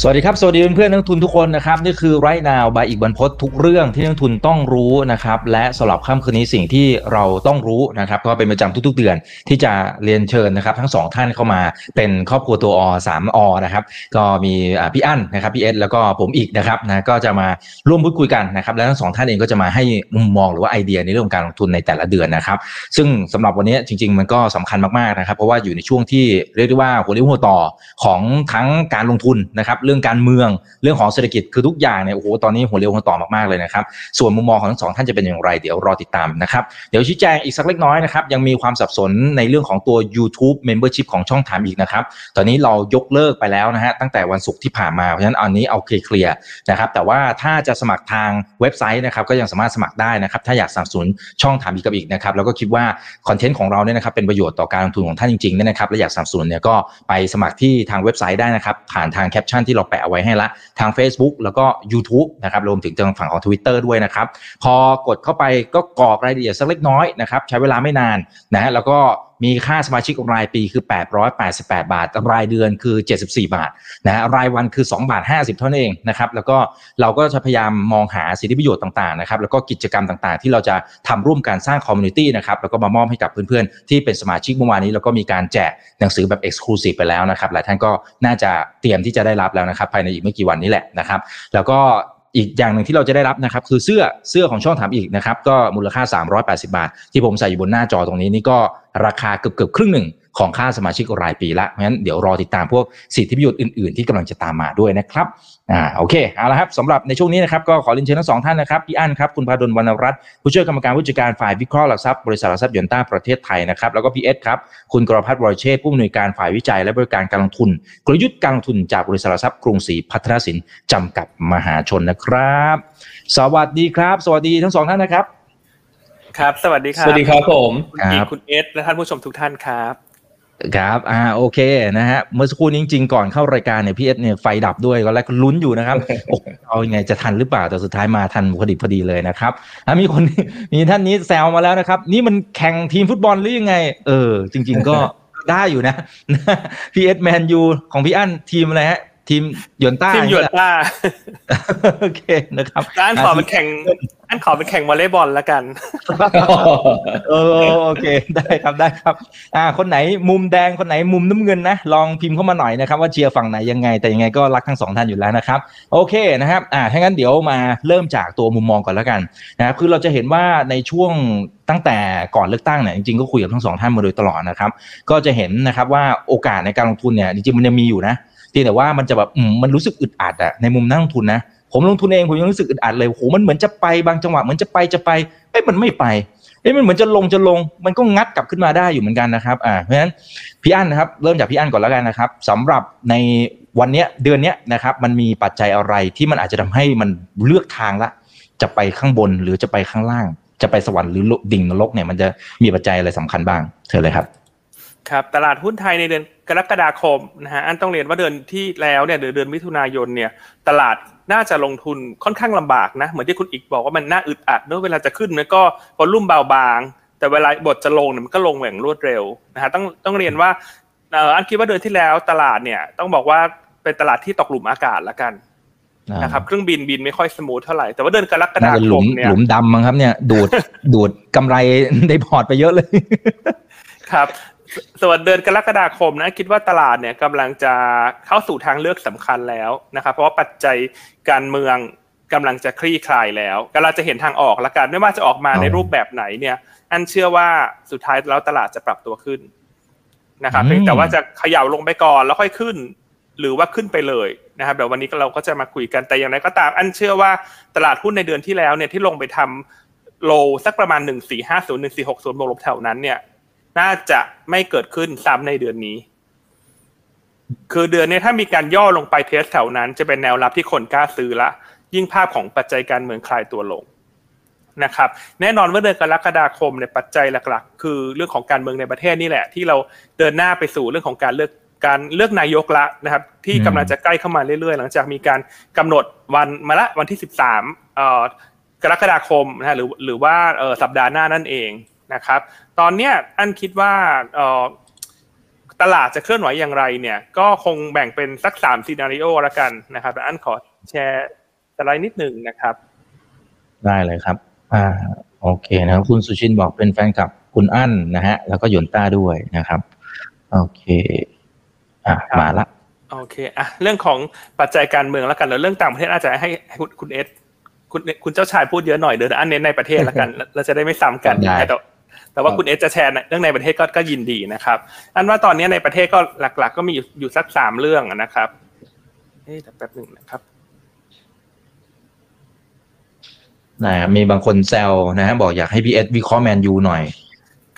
สวัสดีครับ สวัสดีเพื่อนๆนักทุนทุกคนนะครับนี่คือไรนาวบายอีกบรรพททุกเรื่องที่นักทุนต้องรู้นะครับและสำหรับค่ำคืนนี้สิ่งที่เราต้องรู้นะครับก็เป็นประจำทุกๆเดือนที่จะเรียนเชิญนะครับทั้งสองท่านเข้ามาเป็นครอบครัวตัวอสามอนะครับก็มีพี่อั้นนะครับพี่เอสแล้วก็ผมอีกนะครับนะก็จะมาร่วมพูดคุยกันนะครับและทั้งสองท่านเองก็จะมาให้มุมมองหรือว่าไอเดียในเรื่องการลงทุนในแต่ละเดือนนะครับซึ่งสำหรับวันนี้จริง ๆ มันก็สำคัญมากๆนะครับเพราะว่าอยู่ในช่วงที่เรียกได้ว่าหัวเรียวหัวต่อของทั้งการลงทุนนะครับเรื่องการเมืองเรื่องของเศรษฐกิจคือทุกอย่างเนี่ยโอ้โหตอนนี้หัวเรียวหัวต่อมากๆเลยนะครับส่วนมุมมองของทั้งสองท่านจะเป็นอย่างไรเดี๋ยวรอติดตามนะครับเดี๋ยวชี้แจงอีกสักเล็กน้อยนะครับยังมีความสับสนในเรื่องของตัว YouTube Membership ของช่องถามอีกนะครับตอนนี้เรายกเลิกไปแล้วนะฮะตั้งแต่วันศุกร์ที่ผ่านมาเพราะฉะนั้นอันนี้เอาเคลียร์นะครับแต่ว่าถ้าจะสมัครทางเว็บไซต์นะครับก็ยังสามารถสมัครได้นะครับถ้าอยากสนับสนุนช่องถามอีกกับอิกนะครับแล้วก็คิดว่าคอนเทนต์ของเราเนี่ยนะครับเป็นประโยชน์ต่อการลงทุนของท่านจริงๆเนี่ยนะครับและอยากสนับสนุนเนี่ยก็ไปสมัครที่ทางเว็บไซต์ได้นะครับผ่านทางแคปชั่นที่เราแปะเอาไว้ให้ละทาง Facebook แล้วก็ YouTube นะครับรวมถึงทางฝั่งของ Twitter ด้วยนะครับ พอกดเข้าไปก็กรอกรายละเอียดสักเล็กน้อยนะครับใช้เวลาไม่นานนะฮะแล้วก็ มีค่าสมาชิกรายปีคือ 888 บาท รายเดือนคือ 74 บาทนะรายวันคือ 2 บาท 50 เท่านั้นเองนะครับแล้วก็เราก็จะพยายามมองหาสิทธิประโยชน์ต่างๆนะครับแล้วก็กิจกรรมต่างๆ ที่เราจะทำร่วมกันสร้าง community นะครับแล้วก็มามอบให้กับเพื่อนๆ ที่เป็นสมาชิกเมื่อวานนี้แล้วก็มีการแจกหนังสือแบบ Exclusive ไปแล้วนะครับหลายท่านก็น่าจะเตรียมที่จะได้รับแล้วนะครับภายในอีกไม่กี่วันนี้แหละนะครับแล้วก็ อีกอย่างหนึ่งที่เราจะได้รับนะครับคือเสื้อเสื้อของช่องถามอีกนะครับก็มูลค่า 380 บาท ที่ผมใส่อยู่บนหน้าจอตรงนี้นี่ก็ราคาเกือบเกือบครึ่งหนึ่ง ของค่าสมาชิกรายปีละเพราะฉะนั้นเดี๋ยวรอติดตามพวกสิทธิประโยชน์อื่นๆ ที่กำลังจะตามมาด้วยนะครับอ่าโอเคเอาละครับสำหรับในช่วงนี้นะครับก็ขอเรียนเชิญทั้งสองท่านนะครับพี่อั้นครับคุณพาดลวรรณรัตน์ผู้ช่วยกรรมการผู้จัดการฝ่ายวิเคราะห์หลักทรัพย์บริษัทหลักทรัพย์ยนต้าประเทศไทยนะครับแล้วก็พี่เอสครับคุณกรพัฒน์วรเชษผู้อำนวยการฝ่ายวิจัย และบริการการลงทุน กลยุทธ์การลงทุนจากบริษัทหลักทรัพย์กรุงศรีพัฒนสินจำกัดมหาชนนะครับ สวัสดีครับ สวัสดีทั้งสองท่านนะครับ ครับ สวัสดีครับ สวัสดีครับผมคุณอิกคุณเอสและท่านผู้ชมทุกท่านครับ ครับอ่าโอเคนะฮะเมื่อสักครู่นี้จริง ๆ ก่อนเข้ารายการเนี่ยพี่เอสเนี่ยไฟดับด้วยก็แอบลุ้นอยู่นะครับโอ้เอายังไงจะทันหรือเปล่าแต่สุดท้ายมาทันพอดีพอดีเลยนะครับอะมีคนมีท่านนี้แซวมาแล้วนะครับ นี่มันแข่งทีมฟุตบอลหรือยังไง เออ จริง ๆ ก็ได้อยู่นะพี่เอสแมนยูของพี่อั้นทีมอะไรฮะ ทีมหยวนต้าทีมหยวนต้าโอเคนะครับอันขอเป็นแข่งอันขอเป็นแข่งวอลเลย์บอลแล้วกันเออโอเคได้ครับได้ครับ อ่า คนไหนมุมแดงคนไหนมุมน้ำเงินนะลองพิมพ์เข้ามาหน่อยนะครับ ว่าเชียร์ฝั่งไหนยังไง แต่ยังไงก็รักทั้งสองท่านอยู่แล้วนะครับ โอเคนะครับ อ่าถ้างั้นเดี๋ยวมาเริ่มจากตัวมุมมองก่อนแล้วกันนะครับคือเราจะเห็นว่าในช่วงตั้งแต่ก่อนเลือกตั้งเนี่ยจริงๆก็คุยกับทั้งสองท่านมาโดยตลอดนะครับ ก็จะเห็นนะครับว่าโอกาสในการลงทุนเนี่ยจริงๆมันยังมีอยู่นะเพียงแต่ว่ามันจะแบบมันรู้สึกอึดอัดอะในมุมนักลงทุนนะผมลงทุนเองผมยังรู้สึกอึดอัดเลยโหมันเหมือนจะไปบางจังหวะเหมือนจะไปจะไปเอ้ยมันไม่ไปเอ้ยมันเหมือนจะลงจะลง มันก็งัดกลับขึ้นมาได้อยู่เหมือนกันนะครับอ่าเพราะฉะนั้นพี่อั้นนะครับเริ่มจากพี่อั้นก่อนแล้วกันนะครับสำหรับในวันเนี้ยเดือนเนี้ยนะครับมันมีปัจจัยอะไรที่มันอาจจะทำให้มันเลือกทางละ จะไปข้างบนหรือจะไปข้างล่าง จะไปสวรรค์หรือดิ่งนรกเนี่ยมันจะมีปัจจัยอะไรสำคัญบ้างเชิญเลยครับ ครับตลาดหุ้นไทยในเดือนกรกฎาคมนะฮะอั้นต้องเรียนว่าเดือนที่แล้วเนี่ยเดือนเดือนมิถุนายนเนี่ยตลาดน่าจะลงทุนค่อนข้างลำบากนะเหมือนที่คุณอิกบอกว่ามันน่าอึดอัดเมื่อเวลาจะขึ้นเนี่ยก็ volume เบาบาง แต่เวลาบทจะลงเนี่ยมันก็ลงอย่างรวดเร็วนะฮะต้องต้องเรียนว่าเอ่ออั้นคิดว่าเดือนที่แล้วตลาดเนี่ยต้องบอกว่าเป็นตลาดที่ตกหลุมอากาศละกันนะครับเครื่องบินบินไม่ค่อย smooth เท่าไหร่แต่ว่าเดือนกรกฎาน่าจะหคลุมมเนี่หยลุมดำมั้งครับเนี่ยดูดดูดกำไรในพอร์ตไปเยอะเลยครับ สส่วนเดือนกรกฎาคมนะคิดว่าตลาดเนี่ยกำลังจะเข้าสู่ทางเลือกสำคัญแล้วนะครับเพราะว่าปัจจัยการเมืองกำลังจะคลี่คลายแล้วกำลังจะเห็นทางออกละกันไม่ว่าจะออกมาอ๋อในรูปแบบไหนเนี่ยอันเชื่อว่าสุดท้ายแล้วตลาดจะปรับตัวขึ้นนะครับอืมเพียงแต่ว่าจะเขย่าลงไปก่อนแล้วค่อยขึ้น หรือว่าขึ้นไปเลยนะครับเดี๋ยววันนี้เราก็จะมาคุยกันแต่อย่างไรก็ตาม อันเชื่อว่าตลาดหุ้นในเดือนที่แล้วเนี่ยที่ลงไปทำโลสักประมาณหนึ่งสี่ห้าศูนย์หนึ่งสี่หกศูนย์บวกลบแถวนั้นเนี่ย น่าจะไม่เกิดขึ้นซ้ำในเดือนนี้ คือเดือนนี้ถ้ามีการย่อลงไปเทสแถวนั้น จะเป็นแนวรับที่คนกล้าซื้อละ ยิ่งภาพของปัจจัยการเมืองคลายตัวลงนะครับ แน่นอนว่าเดือนกรกฎาคมเนี่ยปัจจัยหลักๆ คือเรื่องของการเมืองในประเทศนี่แหละ ที่เราเดินหน้าไปสู่เรื่องของการเลือกการเลือกนายกละนะครับ ที่กำลังจะใกล้เข้ามาเรื่อยๆ หลังจากมีการกำหนดวันมาละวันที่สิบสามเอ่อกรกฎาคมนะหรือหรือว่าสัปดาห์หน้านั่นเองนะครับ ตอนเนี้ยอันคิดว่าเอ่อตลาดจะเคลื่อนไหวอย่างไรเนี่ยก็คงแบ่งเป็นสักสามซีนารีโอละกันนะครับแต่อันขอแชร์สไลด์นิดหนึ่งนะครับ ได้เลยครับอ่าโอเคนะครับคุณสุชินบอกเป็นแฟนคลับคุณอั้นนะฮะแล้วก็หยวนต้าด้วยนะครับ โอเคอ่าครับมาละโอเคอะเรื่องของปัจจัยการเมืองแล้วกันแล้วเรื่องต่างประเทศอาจจะให้ให้คุณคุณเอสคุณคุณเจ้าชายพูดเยอะหน่อยเดี๋ยวอันเน้นในประเทศแล้วกันเราจะได้ไม่ซ้ำกันได้แต่ แต่ว่าคุณเอสจะแชร์เรื่องในประเทศก็ก็ยินดีนะครับ อันว่าตอนนี้ในประเทศก็หลัก ๆ ก็มีอยู่อยู่สักสามเรื่องนะครับ เอ๊ะแต่แป๊บหนึ่งนะครับนะมีบางคนแซวนะฮะบอกอยากให้พีเอสวิเคราะห์แมนยูหน่อย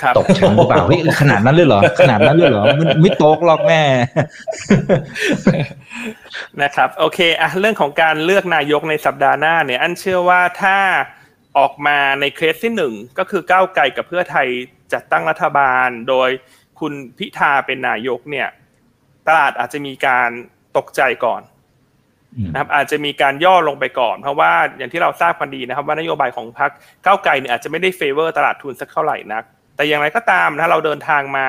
ครับตกชั้นหรือเปล่าเฮ้ยขนาดนั้นเลยเหรอ ขนาดนั้นเลยเหรอไม่ไม่ตกหรอกแม่ นะครับ โอเคอะเรื่องของการเลือกนายกในสัปดาห์หน้าเนี่ย อันเชื่อว่าถ้า ออกมาในเคสที่หนึ่งก็คือก้าวไกลกับเพื่อไทยจัดตั้งรัฐบาล โดยคุณพิธาเป็นนายกเนี่ยตลาดอาจจะมีการตกใจก่อนนะครับอาจจะมีการย่อลงไปก่อน เพราะว่าอย่างที่เราทราบกันดีนะครับว่านโยบายของพรรคก้าวไกลเนี่ยอาจจะไม่ได้ favor ตลาดทุนสักเท่าไหร่นัก แต่อย่างไรก็ตามนะเราเดินทางมา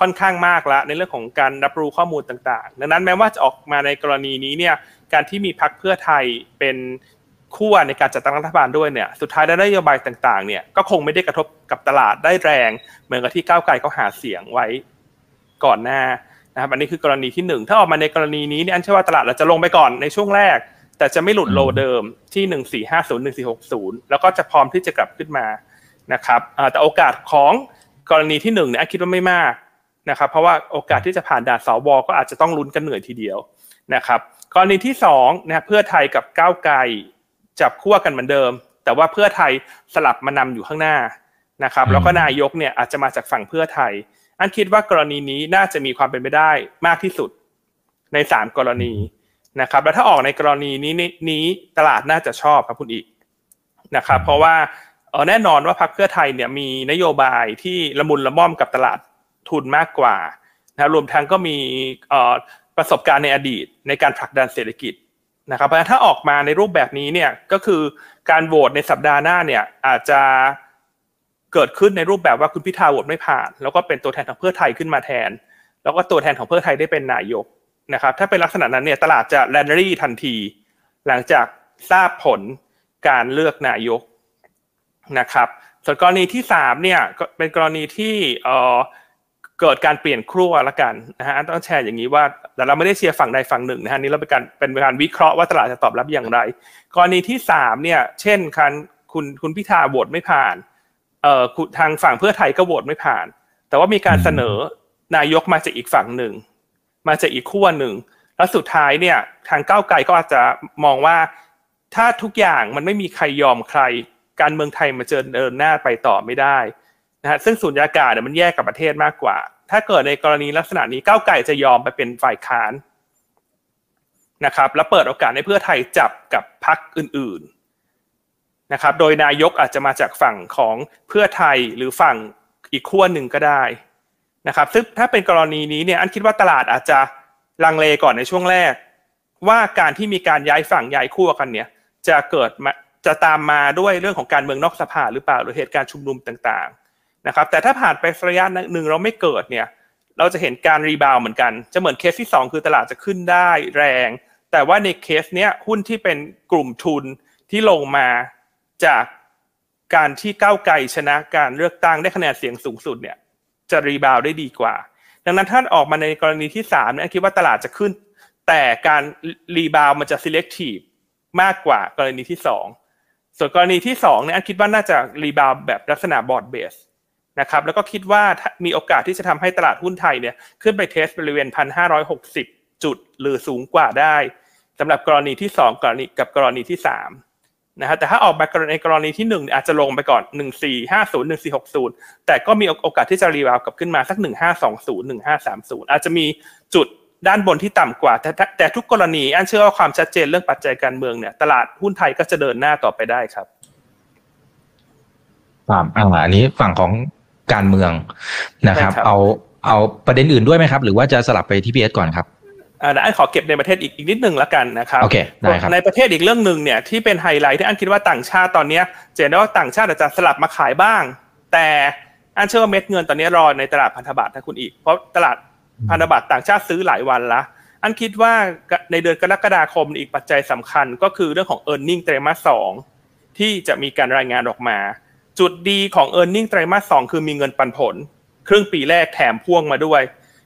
ค่อนข้างมากแล้วในเรื่องของการรับรู้ข้อมูลต่างๆ ดังนั้นแม้ว่าจะออกมาในกรณีนี้เนี่ยการที่มีพรรคเพื่อไทยเป็น ขั้วในการจัดตั้งรัฐบาลด้วยเนี่ยสุดท้ายแล้วนโยบายต่างๆ เนี่ยก็คงไม่ได้กระทบกับตลาดได้แรง เหมือนกับที่ก้าวไกลเขาหาเสียงไว้ก่อนหน้านะครับอันนี้คือกรณีที่หนึ่งถ้าออกมาในกรณีนี้เนี่ยอั้นเชื่อว่าตลาดเราจะลงไปก่อนในช่วงแรก แต่จะไม่หลุดโลเดิมที่หนึ่งสี่ห้าศูนย์หนึ่งสี่หกศูนย์แล้วก็จะพร้อมที่จะกลับขึ้นมานะครับอ่าแต่โอกาสของกรณีที่หนึ่งเนี่ยอันคิดว่าไม่มากนะครับเพราะว่าโอกาสที่จะผ่านด่านสวก็อาจจะต้องลุ้นกันเหนื่อยทีเดียวนะครับกรณีที่สองนะครับเพื่อไทยกับก้าวไกล จับขั้วกันเหมือนเดิม แต่ว่าเพื่อไทยสลับมานำอยู่ข้างหน้านะครับ แล้วก็นายกเนี่ยอาจจะมาจากฝั่งเพื่อไทย อันคิดว่ากรณีนี้น่าจะมีความเป็นไปได้มากที่สุดในสามกรณีนะครับ แล้วถ้าออกในกรณีนี้นี้ตลาดน่าจะชอบครับคุณอีกนะครับ เพราะว่าเออแน่นอนว่าพรรคเพื่อไทยเนี่ยมีนโยบายที่ละมุนละม่อมกับตลาดทุนมากกว่านะรวมทั้งก็มีเอ่อประสบการณ์ในอดีตในการผลักดันเศรษฐกิจ นะครับเพราะถ้าออกมาในรูปแบบนี้เนี่ยก็คือการโหวตในสัปดาห์หน้าเนี่ยอาจจะเกิดขึ้นในรูปแบบว่าคุณพิธาโหวตไม่ผ่าน แล้วก็เป็นตัวแทนของเพื่อไทยขึ้นมาแทน แล้วก็ตัวแทนของเพื่อไทยได้เป็นนายกนะครับ ถ้าเป็นลักษณะนั้นเนี่ยตลาดจะแลนดรี่ทันที หลังจากทราบผลการเลือกนายกนะครับส่วนกรณีที่สามเนี่ยก็เป็นกรณีที่ เกิดการเปลี่ยนครัวละกันนะฮะต้องแชร์อย่างนี้ว่าแต่เราไม่ได้เชียร์ฝั่งใดฝั่งหนึ่งนะฮะนี่เราเป็นการเป็นการวิเคราะห์ว่าตลาดจะตอบรับอย่างไร กรณีที่สามเนี่ยเช่นการคุณคุณพิธาโหวตไม่ผ่านเอ่อทางฝั่งเพื่อไทยก็โหวตไม่ผ่าน แต่ว่ามีการเสนอนายกมาจากอีกฝั่งหนึ่ง มาจากอีกขั้วหนึ่ง แล้วสุดท้ายเนี่ย ทางก้าวไกลก็อาจจะมองว่า ถ้าทุกอย่างมันไม่มีใครยอมใคร การเมืองไทยมาเจริญเดินหน้าไปต่อไม่ได้ นะฮะซึ่งสุญญากาศเนี่ยมันแยกกับประเทศมากกว่า ถ้าเกิดในกรณีลักษณะนี้ก้าวไกลจะยอมไปเป็นฝ่ายค้านนะครับแล้วเปิดโอกาสให้เพื่อไทยจับกับพรรคอื่นๆนะครับโดยนายกอาจจะมาจากฝั่งของเพื่อไทยหรือฝั่งอีกขั้วหนึ่งก็ได้นะครับซึ่งถ้าเป็นกรณีนี้เนี่ยอั้นคิดว่าตลาดอาจจะลังเลก่อนในช่วงแรก ว่าการที่มีการย้ายฝั่งย้ายขั้วกันเนี่ยจะเกิดมาจะตามมาด้วยเรื่องของการเมืองนอกสภาหรือเปล่าหรือเหตุการณ์ชุมนุมต่างๆ นะครับแต่ถ้าผ่านไประยะหนึ่งเราไม่เกิดเนี่ยเราจะเห็นการ rebound เหมือนกัน จะเหมือนเคสที่ 2 คือตลาดจะขึ้นได้แรง แต่ว่าในเคสเนี้ยหุ้นที่เป็นกลุ่มทุนที่ลงมาจากการที่ก้าวไกลชนะการเลือกตั้งได้คะแนนเสียงสูงสุดเนี่ยจะ rebound ได้ดีกว่า ดังนั้นถ้าออกมาในกรณีที่3เนี่ยคิดว่าตลาดจะขึ้น แต่การ rebound มันจะ selective มากกว่ากรณีที่ 2 ส่วนกรณีที่2เนี่ยคิดว่าน่าจะ rebound แบบลักษณะ broad-based นะครับแล้วก็คิดว่ามีโอกาสที่จะทำให้ตลาดหุ้นไทยเนี่ยขึ้นไปเทสบริเวณ 1,560 จุด หรือสูงกว่าได้สำหรับกรณีที่ 2 กรณีกับกรณีที่3นะฮะแต่ถ้าออกมาในกรณีที่ 1 อาจจะลงไปก่อน 1450 1460 แต่ก็มีโอกาสที่จะรีบาวกลับขึ้นมาสัก 1520 1530 อาจจะมีจุดด้านบนที่ต่ำกว่า แต่แต่ทุกกรณีอันเชื่อว่าความชัดเจนเรื่องปัจจัยการเมืองเนี่ยตลาดหุ้นไทยก็จะเดินหน้าต่อไปได้ครับครับอ่าอันนี้ฝั่งของ การเมืองนะครับใช่ครับ เอาเอาประเด็นอื่นด้วยไหมครับ หรือว่าจะสลับไปที่พีเอสก่อนครับอ่าเดี๋ยวอันขอเก็บในประเทศอีกอีกนิดหนึ่งละกันนะครับโอเคได้ครับในประเทศอีกเรื่องหนึ่งเนี่ยที่เป็นไฮไลท์ที่อันคิดว่าต่างชาติตอนเนี้ยจะเห็นได้ว่าต่างชาติอาจจะสลับมาขายบ้าง แต่อันเชื่อว่าเม็ดเงินตอนนี้รอในตลาดพันธบัตรนะคุณอีก เพราะตลาดพันธบัตรต่างชาติซื้อหลายวันละอันคิดว่าในเดือนกรกฎาคมอีกปัจจัยสำคัญก็คือเรื่องของ e a r n i n g ไตรมาสสองที่จะมีการรายงานออกมา จุดดีของ e a r n i n g ไตรมาสสองคือมีเงินปันผล ครึ่งปีแรกแถมพ่วงมาด้วย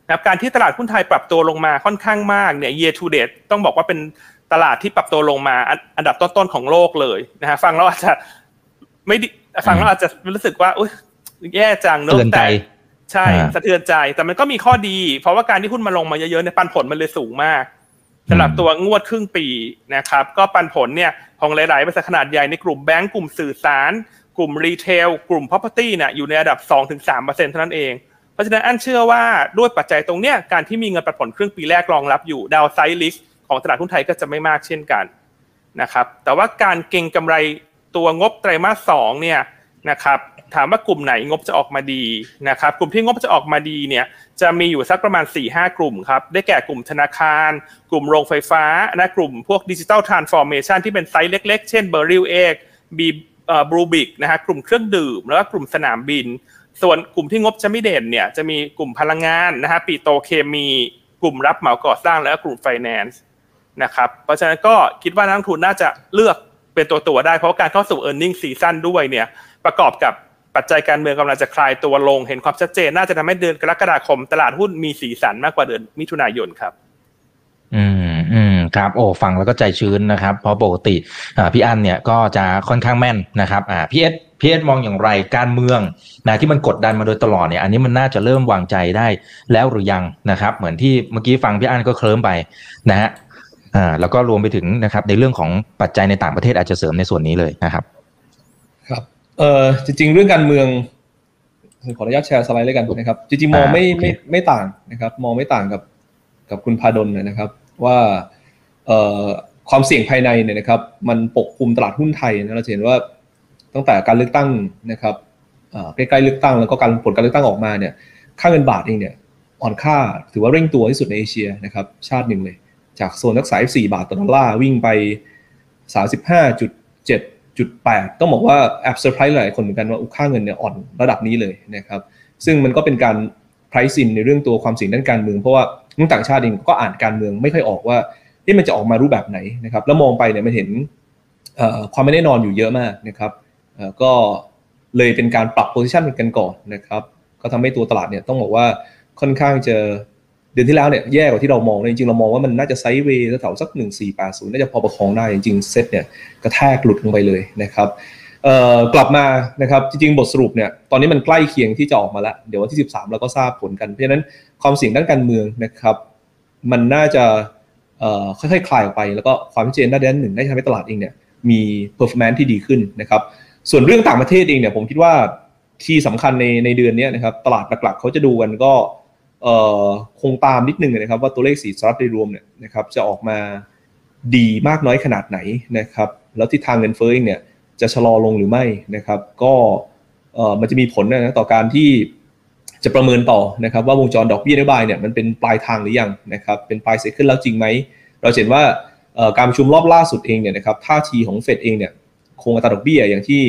นะการที่ตลาดหุ้นไทยปรับตัวลงมาค่อนข้างมากเนี่ย year to date ต้องบอกว่าเป็นตลาดที่ปรับตัวลงมาอันดับต้นๆของโลกเลยนะฮะฟังแล้วอาจจะไม่ฟังแล้วอาจจะรู้สึกว่าอุ้ยแย่จังเนอะแต่ใช่สะเทือนใจแต่มันก็มีข้อดี เพราะว่าการที่หุ้นมาลงมาเยอะๆเนี่ยปันผลมันเลยสูงมากสำหรับตัวงวดครึ่งปีนะครับ ก็ปันผลเนี่ยของหลายๆบริษัทขนาดใหญ่ในกลุ่มแบงก์กลุ่มสื่อสาร กลุ่ม retail กลุ่ม property เนี่ยอยู่ในระดับ 2-3%เท่านั้นเอง เพราะฉะนั้นอั้นเชื่อว่าด้วยปัจจัยตรงเนี้ยการที่มีเงินปันผลครึ่งปีแรกรองรับอยู่ downside risk ของตลาดหุ้นไทยก็จะไม่มากเช่นกันนะครับแต่ว่าการเก็งกำไรตัวงบไตรมาสสองเนี่ยนะครับถามว่ากลุ่มไหนงบจะออกมาดีนะครับกลุ่มที่งบจะออกมาดีเนี่ยจะมีอยู่สักประมาณสี่ห้ากลุ่มครับได้แก่กลุ่มธนาคาร กลุ่มโรงไฟฟ้านะกลุ่มพวก digital transformation ที่เป็นไซส์เล็กๆ เช่น Beryl 8 Bluebik นะฮะกลุ่มเครื่องดื่ม แล้วก็กลุ่มสนามบิน ส่วนกลุ่มที่งบจะไม่เด่นเนี่ยจะมีกลุ่มพลังงานนะฮะปีโตเคมีกลุ่มรับเหมาก่อสร้างแล้วกลุ่มไฟแนนซ์นะครับเพราะฉะนั้นก็คิดว่านักลงทุนน่าจะเลือกเป็นตัวตัวได้เพราะการเข้าสู่ e a r n i n g ็ซีซั่นด้วยเนี่ยประกอบกับปัจจัยการเมืองกำลังจะคลายตัวลง เห็นความชัดเจนน่าจะทำให้เดือนกรกฎาคม ตลาดหุ้นมีสีสันมากกว่าเดือนมิถุนายนครับ อืม ครับโอ้ฟังแล้วก็ใจชื้นนะครับเพราะปกติอ่าพี่อันเนี่ยก็จะค่อนข้างแม่นนะครับอ่าพี่เอสพี่เอสมองอย่างไรการเมืองนะที่มันกดดันมาโดยตลอดเนี่ยอันนี้มันน่าจะเริ่มวางใจได้แล้วหรือยังนะครับ เหมือนที่เมื่อกี้ฟังพี่อันก็เคลิ้มไปนะฮะอ่าแล้วก็รวมไปถึงนะครับในเรื่องของปัจจัยในต่างประเทศอาจจะเสริมในส่วนนี้เลยนะครับเออจริง ๆ เรื่องการเมืองขออนุญาตแชร์สไลด์เลยกันนะครับ จริงๆมองไม่ไม่ไม่ต่างนะครับ มองไม่ต่างกับกับคุณพาดลนะครับ ว่าเอ่อ ความเสี่ยงภายในเนี่ยนะครับ มันปกคลุมตลาดหุ้นไทยนะเราเห็นว่าตั้งแต่การเลือกตั้งนะครับใกล้ๆเลือกตั้งแล้วก็การผลการเลือกตั้งออกมาเนี่ยค่าเงินบาทเองเนี่ยอ่อนค่าถือว่าเร่งตัวที่สุดในเอเชียนะครับชาติหนึ่งเลย จากโซน 34 บาทต่อดอลลาร์วิ่งไป 35.7จุดแปดต้องบอกว่าแอบเซอร์ไพรส์หลายคนเหมือนกันว่าค่าเงินเนี่ยอ่อนระดับนี้เลยนะครับซึ่งมันก็เป็นการ price in ในเรื่องตัวความเสี่ยงด้านการเมืองเพราะว่านักต่างชาติเองก็อ่านการเมืองไม่ค่อยออกว่า ที่มันจะออกมารูปแบบไหนนะครับแล้วมองไปเนี่ยมันเห็นความไม่แน่นอนอยู่เยอะมากนะครับก็เลยเป็นการปรับ position กันก่อนนะครับก็ทำให้ตัวตลาดเนี่ยต้องบอกว่าค่อนข้างจะเดือนที่แล้วเนี่ยแย่กว่าที่เรามองจริงๆเรามองว่ามันน่าจะไซด์เวย์แถวสัก 1480 น่าจะพอประคองได้จริงๆเซ็ตเนี่ยกระแทกหลุดลงไปเลยนะครับกลับมานะครับจริงๆ บทสรุปเนี่ยตอนนี้มันใกล้เคียงที่จะออกมาแล้ว เดี๋ยววันที่ 13 เราก็ทราบผลกัน เพราะฉะนั้นความเสี่ยงด้านการเมืองนะครับมันน่าจะ ค่อยๆ คลายออกไป แล้วก็ความชัดเจนด้านด้านหนึ่งได้ทำให้ตลาดเองเนี่ยมี performance ที่ดีขึ้นนะครับ ส่วนเรื่องต่างประเทศเองเนี่ยผมคิดว่าที่สำคัญในในเดือนนี้นะครับตลาดหลักๆเขาจะดูกันก็คงตามนิดนึงนะครับ ว่าตัวเลขสีสลับโดยรวมเนี่ยนะครับจะออกมาดีมากน้อยขนาดไหนนะครับ แล้วทิศทางเงินเฟ้อเองเนี่ยจะชะลอลงหรือไม่นะครับ ก็มันจะมีผลนะต่อการที่ จะประเมินต่อนะครับว่าวงจรดอกเบี้ยนโยบายเนี่ยมันเป็นปลายทางหรือยังนะครับเป็นปลายเซขึ้นแล้วจริงไหม เราเห็นว่าการประชุมรอบล่าสุดเองเนี่ยนะครับท่าทีของเฟดเองเนี่ยคงอัตราดอกเบี้ยอย่างที่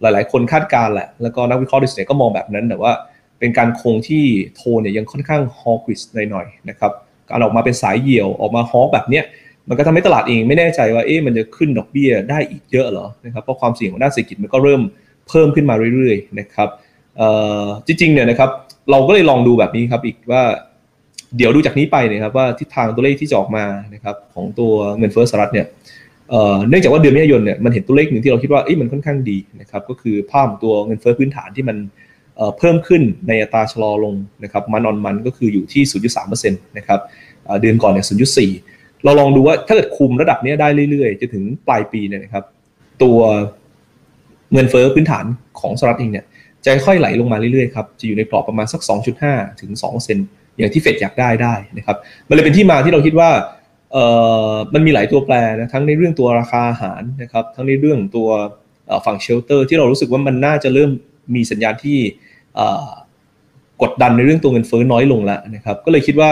หลาย ๆ คนคาดการแหละ แล้วก็นักวิเคราะห์ดิสเนก็มองแบบนั้นแต่ว่าเป็นการคงที่โทนเนี่ยยังค่อนข้างฮอกิสหน่อยๆนะครับการออกมาเป็นสายเหี่ยวออกมาฮอแบบเนี้ยมันก็ทำให้ตลาดเองไม่แน่ใจว่าเอ๊ะมันจะขึ้นดอกเบี้ยได้อีกเยอะเหรอนะครับเพราะความเสี่ยงของด้านเศรษฐกิจมันก็เริ่มเพิ่มขึ้นมาเรื่อยๆนะครับจริงๆเนี่ยนะครับ เราก็เลยลองดูแบบนี้ครับอีกว่าเดี๋ยวดูจากนี้ไปนะครับว่าทิศทางตัวเลขที่จะออกมานะครับของตัวเงินเฟ้อสหรัฐเนี่ยเนื่องจากว่าเดือนมิถุนายนเนี่ยมันเห็นตัวเลขหนึ่งที่เราคิดว่ามันค่อนข้างดีนะครับก็คือภาพของตัวเงินเฟ้อพื้นฐานที่มันเพิ่มขึ้นในอัตราชะลอลงนะครับมันออนมันก็คืออยู่ที่ 0.3%นะครับเดือนก่อนเนี่ย 0.4 เราลองดูว่าถ้าเกิดคุมระดับนี้ได้เรื่อยๆจะถึงปลายปีเนี่ยนะครับตัวเงินเฟ้อพื้นฐานของสหรัฐเองเนี่ย จะค่อยไหลลงมาเรื่อยๆครับจะอยู่ในกรอบประมาณสัก 2.5 ถึง2เซนอย่างที่เฟดอยากได้ได้นะครับมันเลยเป็นที่มาที่เราคิดว่าเอ่อมันมีหลายตัวแปรนะทั้งในเรื่องตัวราคาอาหารนะครับทั้งในเรื่องตัวฝั่งเชลเตอร์ที่เรารู้สึกว่ามันน่าจะเริ่มมีสัญญาณที่กดดันในเรื่องตัวเงินเฟ้อน้อยลงแล้วนะครับก็เลยคิดว่า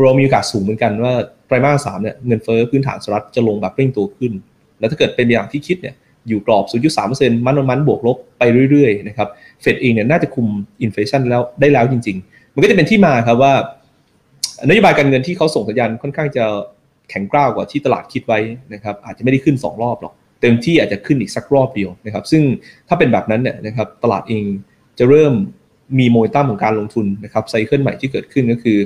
เรามีโอกาสสูงเหมือนกันว่าไตรมาสสามเนี่ยเงินเฟ้อพื้นฐานสหรัฐจะลงแบบเร่งตัวขึ้น แล้วถ้าเกิดเป็นอย่างที่คิดเนี่ยอยู่กรอบ 0.3%มันมันบวกลบไปเรื่อยๆนะครับ เฟดเองเนี่ยน่าจะคุม inflation แล้วได้แล้วจริง ๆ มันก็จะเป็นที่มาครับว่านโยบายการเงินที่เขาส่งสัญญาณค่อนข้างจะแข็งกร้าวกว่าที่ตลาดคิดไว้นะครับอาจจะไม่ได้ขึ้น 2 รอบหรอก เต็มที่อาจจะขึ้นอีกสักรอบเดียวนะครับซึ่งถ้าเป็นแบบนั้นเนี่ยนะครับตลาดเองจะเริ่มมีโมเมนตัมของการลงทุนนะครับ cycle ใหม่ที่เกิดขึ้นก็คือ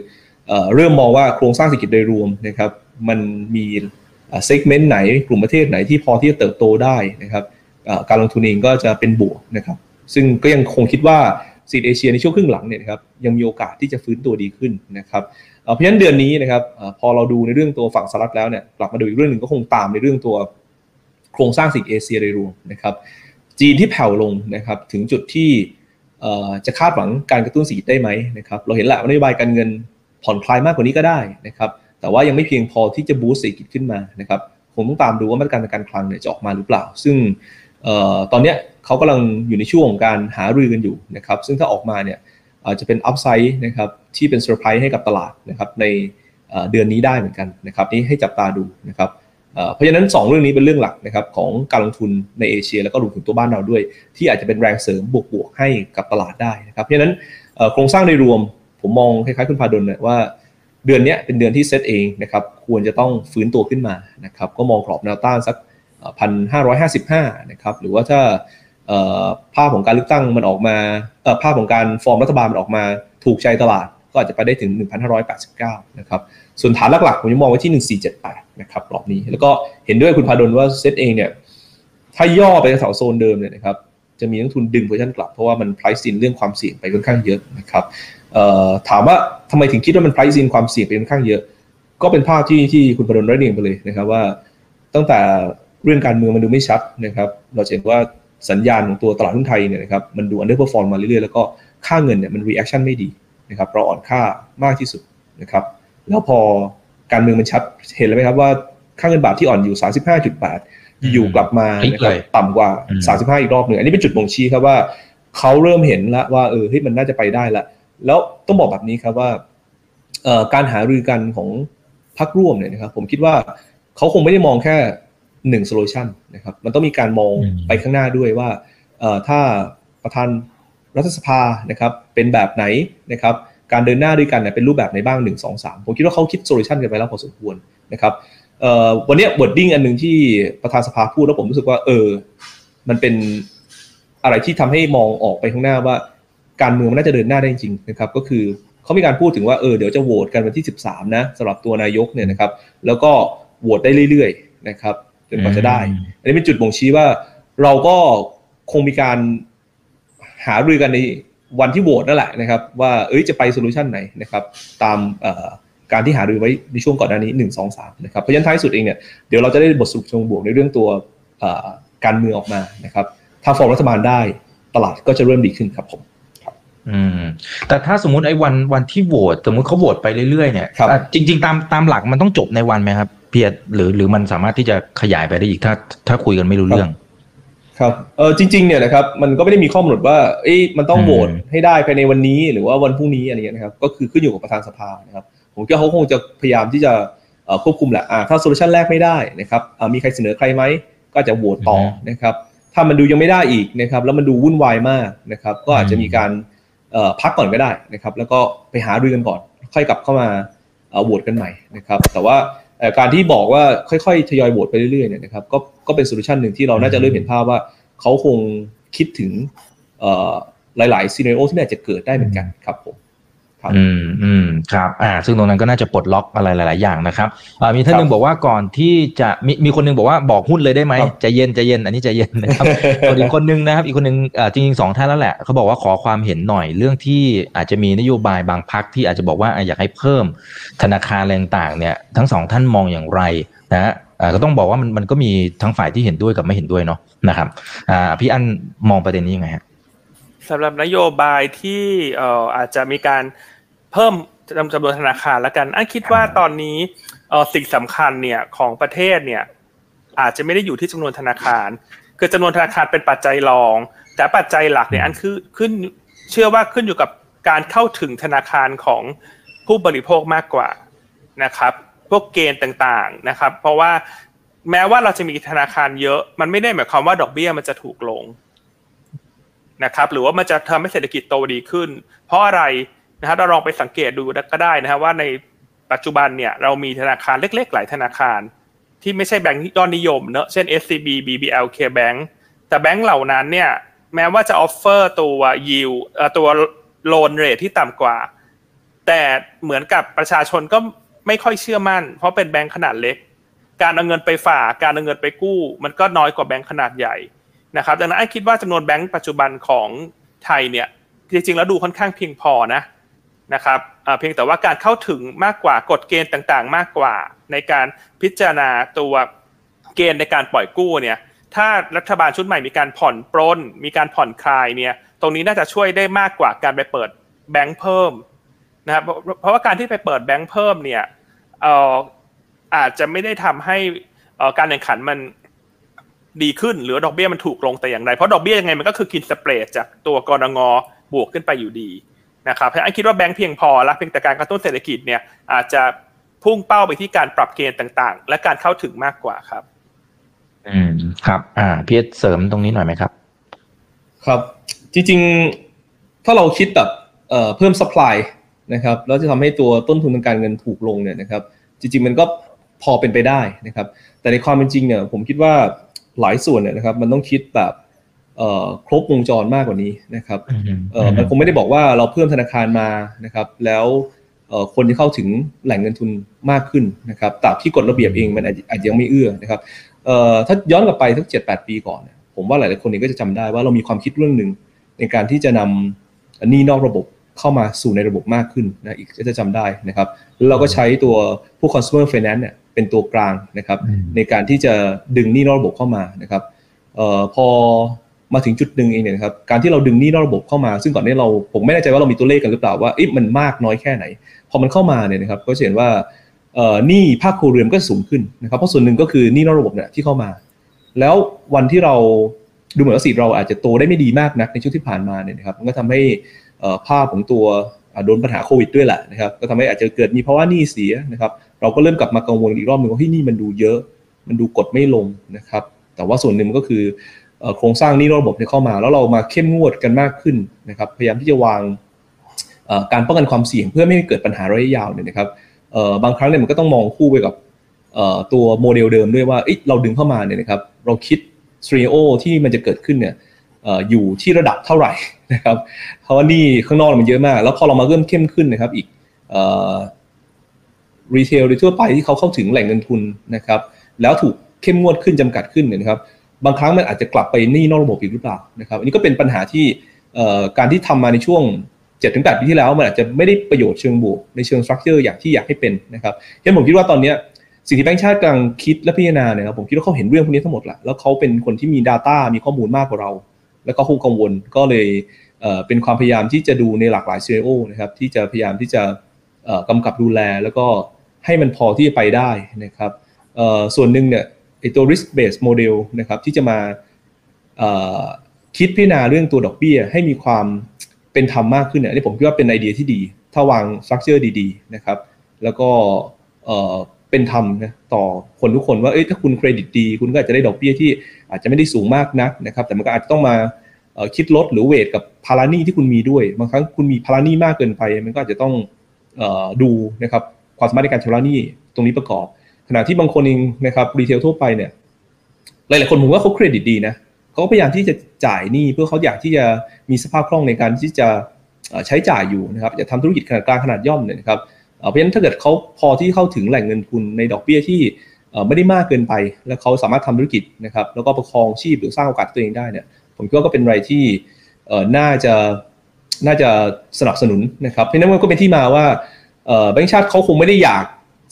เริ่มมองว่าโครงสร้างเศรษฐกิจโดยรวมนะครับมันมี segment ไหนกลุ่มประเทศไหนที่พอที่จะเติบโตได้นะครับการลงทุนเองก็จะเป็นบวกนะครับ ซึ่งก็ยังคงคิดว่าซีดเอเชียในช่วงครึ่งหลังเนี่ยนะครับยังมีโอกาสที่จะฟื้นตัวดีขึ้นนะครับเพราะฉะนั้นเดือนนี้นะครับพอเราดูในเรื่องตัวฝั่งสหรัฐแล้วเนี่ยกลับมาดูอีกเรื่องหนึ่งก็คงตามในเรื่องตัวโครงสร้างสิกเอเชียโดยรวมนะครับจีนที่แผ่วลงนะครับถึงจุดที่จะคาดหวังการกระตุ้นเศรษฐกิจได้ไหมนะครับเราเห็นแหละว่านโยบายการเงินผ่อนคลายมากกว่านี้ก็ได้นะครับแต่ว่ายังไม่เพียงพอที่จะบูสต์เศรษฐกิจขึ้นมานะครับคงต้องตามดูว่ามาตรการการคลังเนี่ยจะออกมาหรือเปล่า ซึ่ง ตอนนี้เขากำลังอยู่ในช่วงของการหารือกันอยู่นะครับ ซึ่งถ้าออกมาเนี่ยอาจจะเป็นอัพไซด์นะครับที่เป็นเซอร์ไพรส์ให้กับตลาดนะครับในเดือนนี้ได้เหมือนกันนะครับนี่ให้จับตาดูนะครับเพราะฉะนั้น 2 เรื่องนี้เป็นเรื่องหลักนะครับของการลงทุนในเอเชีย แล้วก็รวมถึงตัวบ้านเราด้วย ที่อาจจะเป็นแรงเสริมบวกๆให้กับตลาดได้นะครับเพราะฉะนั้นโครงสร้างในรวมผมมองคล้ายๆคุณพาดลนะว่าเดือนนี้เป็นเดือนที่เซตเองนะครับควรจะต้องฟื้นตัวขึ้นมานะครับก็มองกรอบแนวต้านสัก พันห้าร้อยห้าสิบห้านะครับหรือว่าถ้าภาพของการเลือกตั้งมันออกมาภาพของการฟอร์มรัฐบาลมันออกมาถูกใจตลาดก็อาจจะไปได้ถึง 1,589 นะครับ ส่วนฐานหลักๆ ผมจะมองไว้ที่ 1478 นะครับรอบนี้ แล้วก็เห็นด้วยคุณพาดลว่าเซตเองเนี่ย ถ้าย่อไปแถวโซนเดิมเนี่ยนะครับ จะมีนักทุนดึงโพซิชันกลับ เพราะว่ามัน price in เรื่องความเสี่ยงไปค่อนข้างเยอะนะครับถามว่าทำไมถึงคิดว่ามัน price in ความเสี่ยงไปค่อนข้างเยอะ ก็เป็นภาพที่ที่คุณพาดลได้เรียนไปเลยนะครับว่าตั้งแต่ เรื่องการเมืองมันดูไม่ชัดนะครับ เราเห็นว่าสัญญาณของตัวตลาดหุ้นไทยเนี่ยนะครับมันดู underperform มาเรื่อยๆ แล้วก็ค่าเงินเนี่ยมัน reaction ไม่ดีนะครับเราอ่อนค่ามากที่สุดนะครับแล้วพอการเมืองมันชัดเห็นเลยไหมครับว่าค่าเงินบาทที่อ่อนอยู่ 35.8 อยู่กลับมานะครับต่ำกว่า 35 อีกรอบหนึ่งอันนี้เป็นจุดบ่งชี้ครับว่าเขาเริ่มเห็นแล้วว่าเออเฮ้ยมันน่าจะไปได้ละแล้วต้องบอกแบบนี้ครับว่าการหารือกันของพรรคร่วมเนี่ยนะครับผมคิดว่าเขาคงไม่ได้มองแค่ หนึ่ง solution นะครับมันต้องมีการมองไปข้างหน้าด้วยว่าถ้าประธานรัฐสภานะครับเป็นแบบไหนนะครับการเดินหน้าด้วยกันเป็นรูปแบบไหนบ้าง 1 2 3 ผมคิดว่าเขาคิด solution กันไปแล้วพอสมควรนะครับวันนี้บทดิ้งอันหนึ่งที่ประธานสภาพูดแล้วผมรู้สึกว่าเออมันเป็นอะไรที่ทำให้มองออกไปข้างหน้าว่า การเมืองมันน่าจะเดินหน้าได้จริงนะครับ ก็คือเขามีการพูดถึงว่าเออเดี๋ยวจะโหวตกันวันที่ 13 นะสำหรับตัวนายกเนี่ยนะครับ แล้วก็โหวตได้เรื่อยๆนะครับ จนกว่าจะได้ อันนี้เป็นจุดบ่งชี้ว่า เราก็คงมีการหารือกันในวันที่โหวตนั่นแหละนะครับ ว่าเอ้ยจะไปโซลูชันไหนนะครับ ตามการที่หารือไว้ในช่วงก่อนหน้านี้1 2 3นะครับเพราะฉะนั้นท้ายสุดเองเนี่ยเดี๋ยวเราจะได้บทสรุปเชิงบวกในเรื่องตัวการเมืองออกมานะครับ ถ้าฟอร์มรัฐบาลได้ตลาดก็จะเริ่มดีขึ้นครับผมอืมแต่ถ้าสมมติไอ้วันวันที่โหวตสมมติเขาโหวตไปเรื่อยๆเนี่ยจริง ๆ ตามตามหลักมันต้องจบในวันไหมครับเพียรหรือหรือมันสามารถที่จะขยายไปได้อีกถ้าถ้าคุยกันไม่รู้เรื่อง ครับเออจริง ๆ เนี่ยนะครับ มันก็ไม่ได้มีข้อกำหนดว่าเอ้ยมันต้องโหวตให้ได้ภายในวันนี้หรือว่าวันพรุ่งนี้อะไรเงี้ยนะครับ ก็คือขึ้นอยู่กับประธานสภานะครับ ผมคิดว่าเขาคงจะพยายามที่จะควบคุมแหละอ่าถ้า solution แรกไม่ได้นะครับมีใครเสนอใครไหมก็จะโหวตต่อนะครับ ถ้ามันดูยังไม่ได้อีกนะครับ แล้วมันดูวุ่นวายมากนะครับ ก็อาจจะมีการพักก่อนก็ได้นะครับ แล้วก็ไปหารือกันก่อนค่อยกลับเข้ามาโหวตกันใหม่นะครับ แต่ว่า การที่บอกว่าค่อยๆทยอยโหวตไปเรื่อยๆเนี่ยนะครับก็ก็เป็น solution หนึ่งที่เราน่าจะเริ่มเห็นภาพว่าเขาคงคิดถึงหลายๆ scenario ที่อาจจะเกิดได้เหมือนกันครับผม อืมอืมครับอ่าซึ่งตรงนั้นก็น่าจะปลดล็อกอะไรหลาย ๆ อย่างนะครับอ่ามีท่านหนึ่งบอกว่าก่อนที่จะมีมีคนนึงบอกว่าบอกหุ้นเลยได้ไหมใจเย็นใจเย็น อันนี้ใจเย็นนะครับส่วนอีกคนนึงนะครับ อีกคนนึงอ่าจริงๆสองท่านแล้วแหละเขาบอกว่าขอความเห็นหน่อยเรื่องที่อาจจะมีนโยบายบางพรรคที่อาจจะบอกว่าอยากให้เพิ่มธนาคารแรงต่างเนี่ย ทั้งสองท่านมองอย่างไรนะฮะก็ต้องบอกว่ามันมันก็มีทั้งฝ่ายที่เห็นด้วยกับไม่เห็นด้วยเนาะนะครับอ่าพี่อันมองประเด็นนี้ยังไงฮะ สำหรับนโยบายที่เอ่ออาจจะมีการเพิ่มจำนวนธนาคารแล้วกันอันคิดว่าตอนนี้สิ่งสำคัญเนี่ยของประเทศเนี่ยอาจจะไม่ได้อยู่ที่จำนวนธนาคาร คือจำนวนธนาคารเป็นปัจจัยรอง แต่ปัจจัยหลักเนี่ยอันคือขึ้นเชื่อว่าขึ้นอยู่กับการเข้าถึงธนาคารของผู้บริโภคมากกว่านะครับพวกเกณฑ์ต่างๆนะครับ เพราะว่าแม้ว่าเราจะมีธนาคารเยอะ มันไม่ได้หมายความว่าดอกเบี้ยมันจะถูกลง นะครับหรือว่ามันจะทำให้เศรษฐกิจโตดีขึ้น เพราะอะไรนะครับเราลองไปสังเกตดูก็ได้นะครับว่าในปัจจุบันเนี่ยเรามีธนาคารเล็ก ๆ หลายธนาคาร ที่ไม่ใช่แบงก์ยอดนิยมเนอะเช่น SCB BBL KBank แต่แบงก์เหล่านั้นเนี่ยแม้ว่าจะ offer ตัวยิวตัว loan rate ที่ต่ำกว่า แต่เหมือนกับประชาชนก็ไม่ค่อยเชื่อมั่น เพราะเป็นแบงก์ขนาดเล็ก การเอาเงินไปฝากการเอาเงินไปกู้ มันก็น้อยกว่าแบงก์ขนาดใหญ่ นะครับดังนั้นไอ้คิดว่าจำนวนแบงก์ปัจจุบันของไทยเนี่ยจริงๆแล้วดูค่อนข้างเพียงพอนะนะครับเพียงแต่ว่าการเข้าถึงมากกว่ากฎเกณฑ์ต่างๆ มากกว่าในการพิจารณาตัวเกณฑ์ในการปล่อยกู้เนี่ยถ้ารัฐบาลชุดใหม่มีการผ่อนปรนมีการผ่อนคลายเนี่ยตรงนี้น่าจะช่วยได้มากกว่าการไปเปิดแบงค์เพิ่มนะครับเพราะว่าการที่ไปเปิดแบงค์เพิ่มเนี่ยอาจจะไม่ได้ทำให้การแข่งขันมัน ดีขึ้นหรือดอกเบี้ยมันถูกลงแต่อย่างไร เพราะดอกเบี้ยยังไงมันก็คือกินสเปรดจากตัวกรงบวกขึ้นไปอยู่ดีนะครับเพราะฉะนั้นคิดว่าแบงค์เพียงพอแล้วเพียงแต่การกระตุ้นเศรษฐกิจเนี่ยอาจจะพุ่งเป้าไปที่การปรับเกณฑ์ต่างๆ และการเข้าถึงมากกว่าครับ อืมครับ อ่าพี่เสริมตรงนี้หน่อยไหมครับ ครับ จริงๆ ถ้าเราคิดแบบเอ่อเพิ่ม supply นะครับแล้วจะทำให้ตัวต้นทุนทางการเงินถูกลงเนี่ยนะครับ จริงๆ มันก็พอเป็นไปได้นะครับ แต่ในความเป็นจริงเนี่ยผมคิดว่า หลายส่วนเนี่ยนะครับ มันต้องคิดแบบครบวงจรมากกว่านี้นะครับมันคงไม่ได้บอกว่าเราเพิ่มธนาคารมานะครับ แล้วคนที่เข้าถึงแหล่งเงินทุนมากขึ้นนะครับตราบที่กฎระเบียบเองมันอาจจะยังไม่เอื้อนะครับถ้าย้อนกลับไปสักเจ็ดแปดปีก่อน ผมว่าหลายๆคนเองก็จะจำได้ว่าเรามีความคิดเรื่องหนึ่งในการที่จะนำหนี้นอกระบบ เข้ามาสู่ในระบบมากขึ้นนะอีกก็จะจำได้นะครับแล้วเราก็ใช้ตัวผู้ consumer finance เนี่ยเป็นตัวกลางนะครับ ในการที่จะดึงหนี้นอกระบบเข้ามานะครับพอมาถึงจุดหนึ่งเองเนี่ยครับการที่เราดึงหนี้นอกระบบเข้ามา ซึ่งก่อนนี้เราผมไม่แน่ใจว่าเรามีตัวเลขกันหรือเปล่าว่ามันมากน้อยแค่ไหน พอมันเข้ามาเนี่ยนะครับก็เห็นว่าหนี้ภาคครัวเรือนก็สูงขึ้นนะครับเพราะส่วนหนึ่งก็คือหนี้นอกระบบเนี่ยที่เข้ามา แล้ววันที่เราดูเหมือนว่าสีเราอาจจะโตได้ไม่ดีมากนักในช่วงที่ผ่านมาเนี่ยนะครับมันก็ทำให้ ภาพของตัวโดนปัญหาโควิดด้วยแหละนะครับก็ทำให้อาจจะเกิดมีภาวะหนี้เสียนะครับเราก็เริ่มกลับมากังวลอีกรอบหนึ่งว่าเฮ้ยนี่มันดูเยอะ มันดูกดไม่ลงนะครับแต่ว่าส่วนหนึ่งมันก็คือโครงสร้างนี้ระบบเข้ามา แล้วเรามาเข้มงวดกันมากขึ้นนะครับพยายามที่จะวางการป้องกันความเสี่ยงเพื่อไม่ให้เกิดปัญหาระยะยาวเนี่ยนะครับบางครั้งเนี่ยมันก็ต้องมองคู่ไปกับตัวโมเดลเดิมด้วยว่าเราดึงเข้ามาเนี่ยนะครับเราคิด scenario ที่มันจะเกิดขึ้นเนี่ย อยู่ที่ระดับเท่าไหร่นะครับเพราะว่านี่ข้างนอกมันเยอะมาก แล้วพอเรามาเริ่มเข้มขึ้นนะครับ อีก retail โดยทั่วไปที่เขาเข้าถึงแหล่งเงินทุนนะครับ แล้วถูกเข้มงวดขึ้นจำกัดขึ้นเนี่ยนะครับ บางครั้งมันอาจจะกลับไปหนี้นอกระบบอีกหรือเปล่านะครับ อันนี้ก็เป็นปัญหาที่การที่ทำมาในช่วง7-8ปีที่แล้วมันอาจจะไม่ได้ประโยชน์เชิงบวกในเชิงสตรัคเจอร์อย่างที่อยากให้เป็นนะครับฉะนั้นผมคิดว่าตอนนี้สิ่งที่แบงค์ชาติกำลังคิดและพิจารณาเนี่ยครับผมคิดว่าเขาเห็นเรื่องพวกนี้ทั้งหมดแหละแล้วเขาเป็นคนที่มี Data มีข้อมูลมากกว่าเรา แล้วก็คงกังวลก็เลยเป็นความพยายามที่จะดูในหลากหลายซีโอนะครับที่จะพยายามที่จะกำกับดูแล แล้วก็ให้มันพอที่จะไปได้นะครับส่วนหนึ่งเนี่ยไอตัว risk based model นะครับที่จะมาคิดพิจารณาเรื่องตัวดอกเบี้ย ให้มีความเป็นธรรมมากขึ้นเนี่ยนี่ผมคิดว่าเป็นไอเดียที่ดี ถ้าวางสตรัคเจอร์ดีๆนะครับ แล้วก็ เป็นธรรมนะต่อคนทุกคนว่าเอ้ยถ้าคุณเครดิตดี คุณก็อาจจะได้ดอกเบี้ยที่อาจจะไม่ได้สูงมากนักนะครับ แต่มันก็อาจจะต้องมาคิดลดหรือเวทกับพารานี่ที่คุณมีด้วยบางครั้งคุณมีพารานี่มากเกินไป มันก็อาจจะต้องดูนะครับความสามารถในการชำระหนี้ตรงนี้ประกอบ ขณะที่บางคนเองนะครับรีเทลทั่วไปเนี่ยหลายๆคนผมว่าเขาเครดิตดีนะเขาพยายามที่จะจ่ายหนี้เพื่อเขาอยากที่จะมีสภาพคล่องในการที่จะใช้จ่ายอยู่นะครับจะทำธุรกิจขนาดกลางขนาดย่อมเนี่ยนะครับ เพราะฉะนั้นถ้าเกิดเขาพอที่เข้าถึงแหล่งเงินทุนในดอกเบี้ยที่ไม่ได้มากเกินไป แล้วเขาสามารถทำธุรกิจนะครับแล้วก็ประคองชีพหรือสร้างโอกาสตัวเองได้เนี่ยผมคิดว่าก็เป็นอะไรที่น่าจะน่าจะสนับสนุนนะครับเพราะนั้นก็เป็นที่มาว่าแบงก์ชาติเขาคงไม่ได้อยาก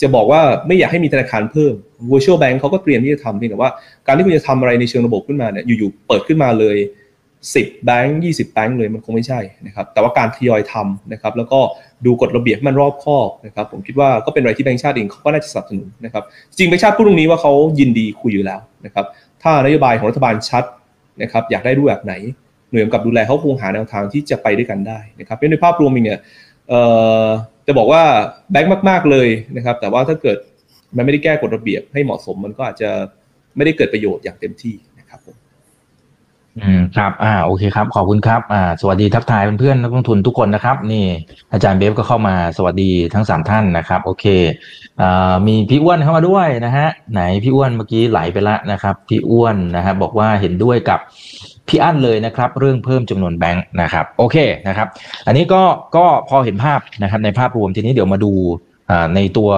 จะบอกว่าไม่อยากให้มีธนาคารเพิ่ม virtual bank เขาก็เตรียมที่จะทำเพียงแต่ว่าการที่คุณจะทำอะไรในเชิงระบบขึ้นมาเนี่ยอยู่ๆเปิดขึ้นมาเลย 10แบงค์20แบงค์เลยมันคงไม่ใช่นะครับแต่ว่าการทยอยทำนะครับแล้วก็ดูกฎระเบียบมันรอบคอบนะครับผมคิดว่าก็เป็นอะไรที่แบงค์ชาติเองเขาก็น่าจะสนับสนุนนะครับจริงแบงค์ชาติพูดตรงนี้ว่าเขายินดีคุยอยู่แล้วนะครับถ้านโยบายของรัฐบาลชัดนะครับอยากได้รูปแบบไหน หน่วยกำกับดูแลเขาคงหาแนวทางที่จะไปด้วยกันได้นะครับเป็นในภาพรวมเองเนี่ยจะบอกว่าแบงค์มาก ๆเลยนะครับแต่ว่าถ้าเกิดมันไม่ได้แก้กฎระเบียบให้เหมาะสมมันก็อาจจะไม่ได้เกิดประโยชน์อย่างเต็มที่ อืมครับ อ่า โอเคครับ ขอบคุณครับ อ่า สวัสดีทักทายเพื่อนๆนักลงทุนทุกคนนะครับ นี่ อาจารย์เบฟก็เข้ามาสวัสดีทั้งสามท่านนะครับ โอเค อ่า มีพี่อ้วนเข้ามาด้วยนะฮะ ไหนพี่อ้วนเมื่อกี้ไหลไปละนะครับ พี่อ้วนนะครับบอกว่าเห็นด้วยกับพี่อั้นเลยนะครับ เรื่องเพิ่มจำนวนแบงค์นะครับ โอเคนะครับ อันนี้ก็ ก็พอเห็นภาพนะครับในภาพรวมทีนี้เดี๋ยวมาดูอ่าในตัว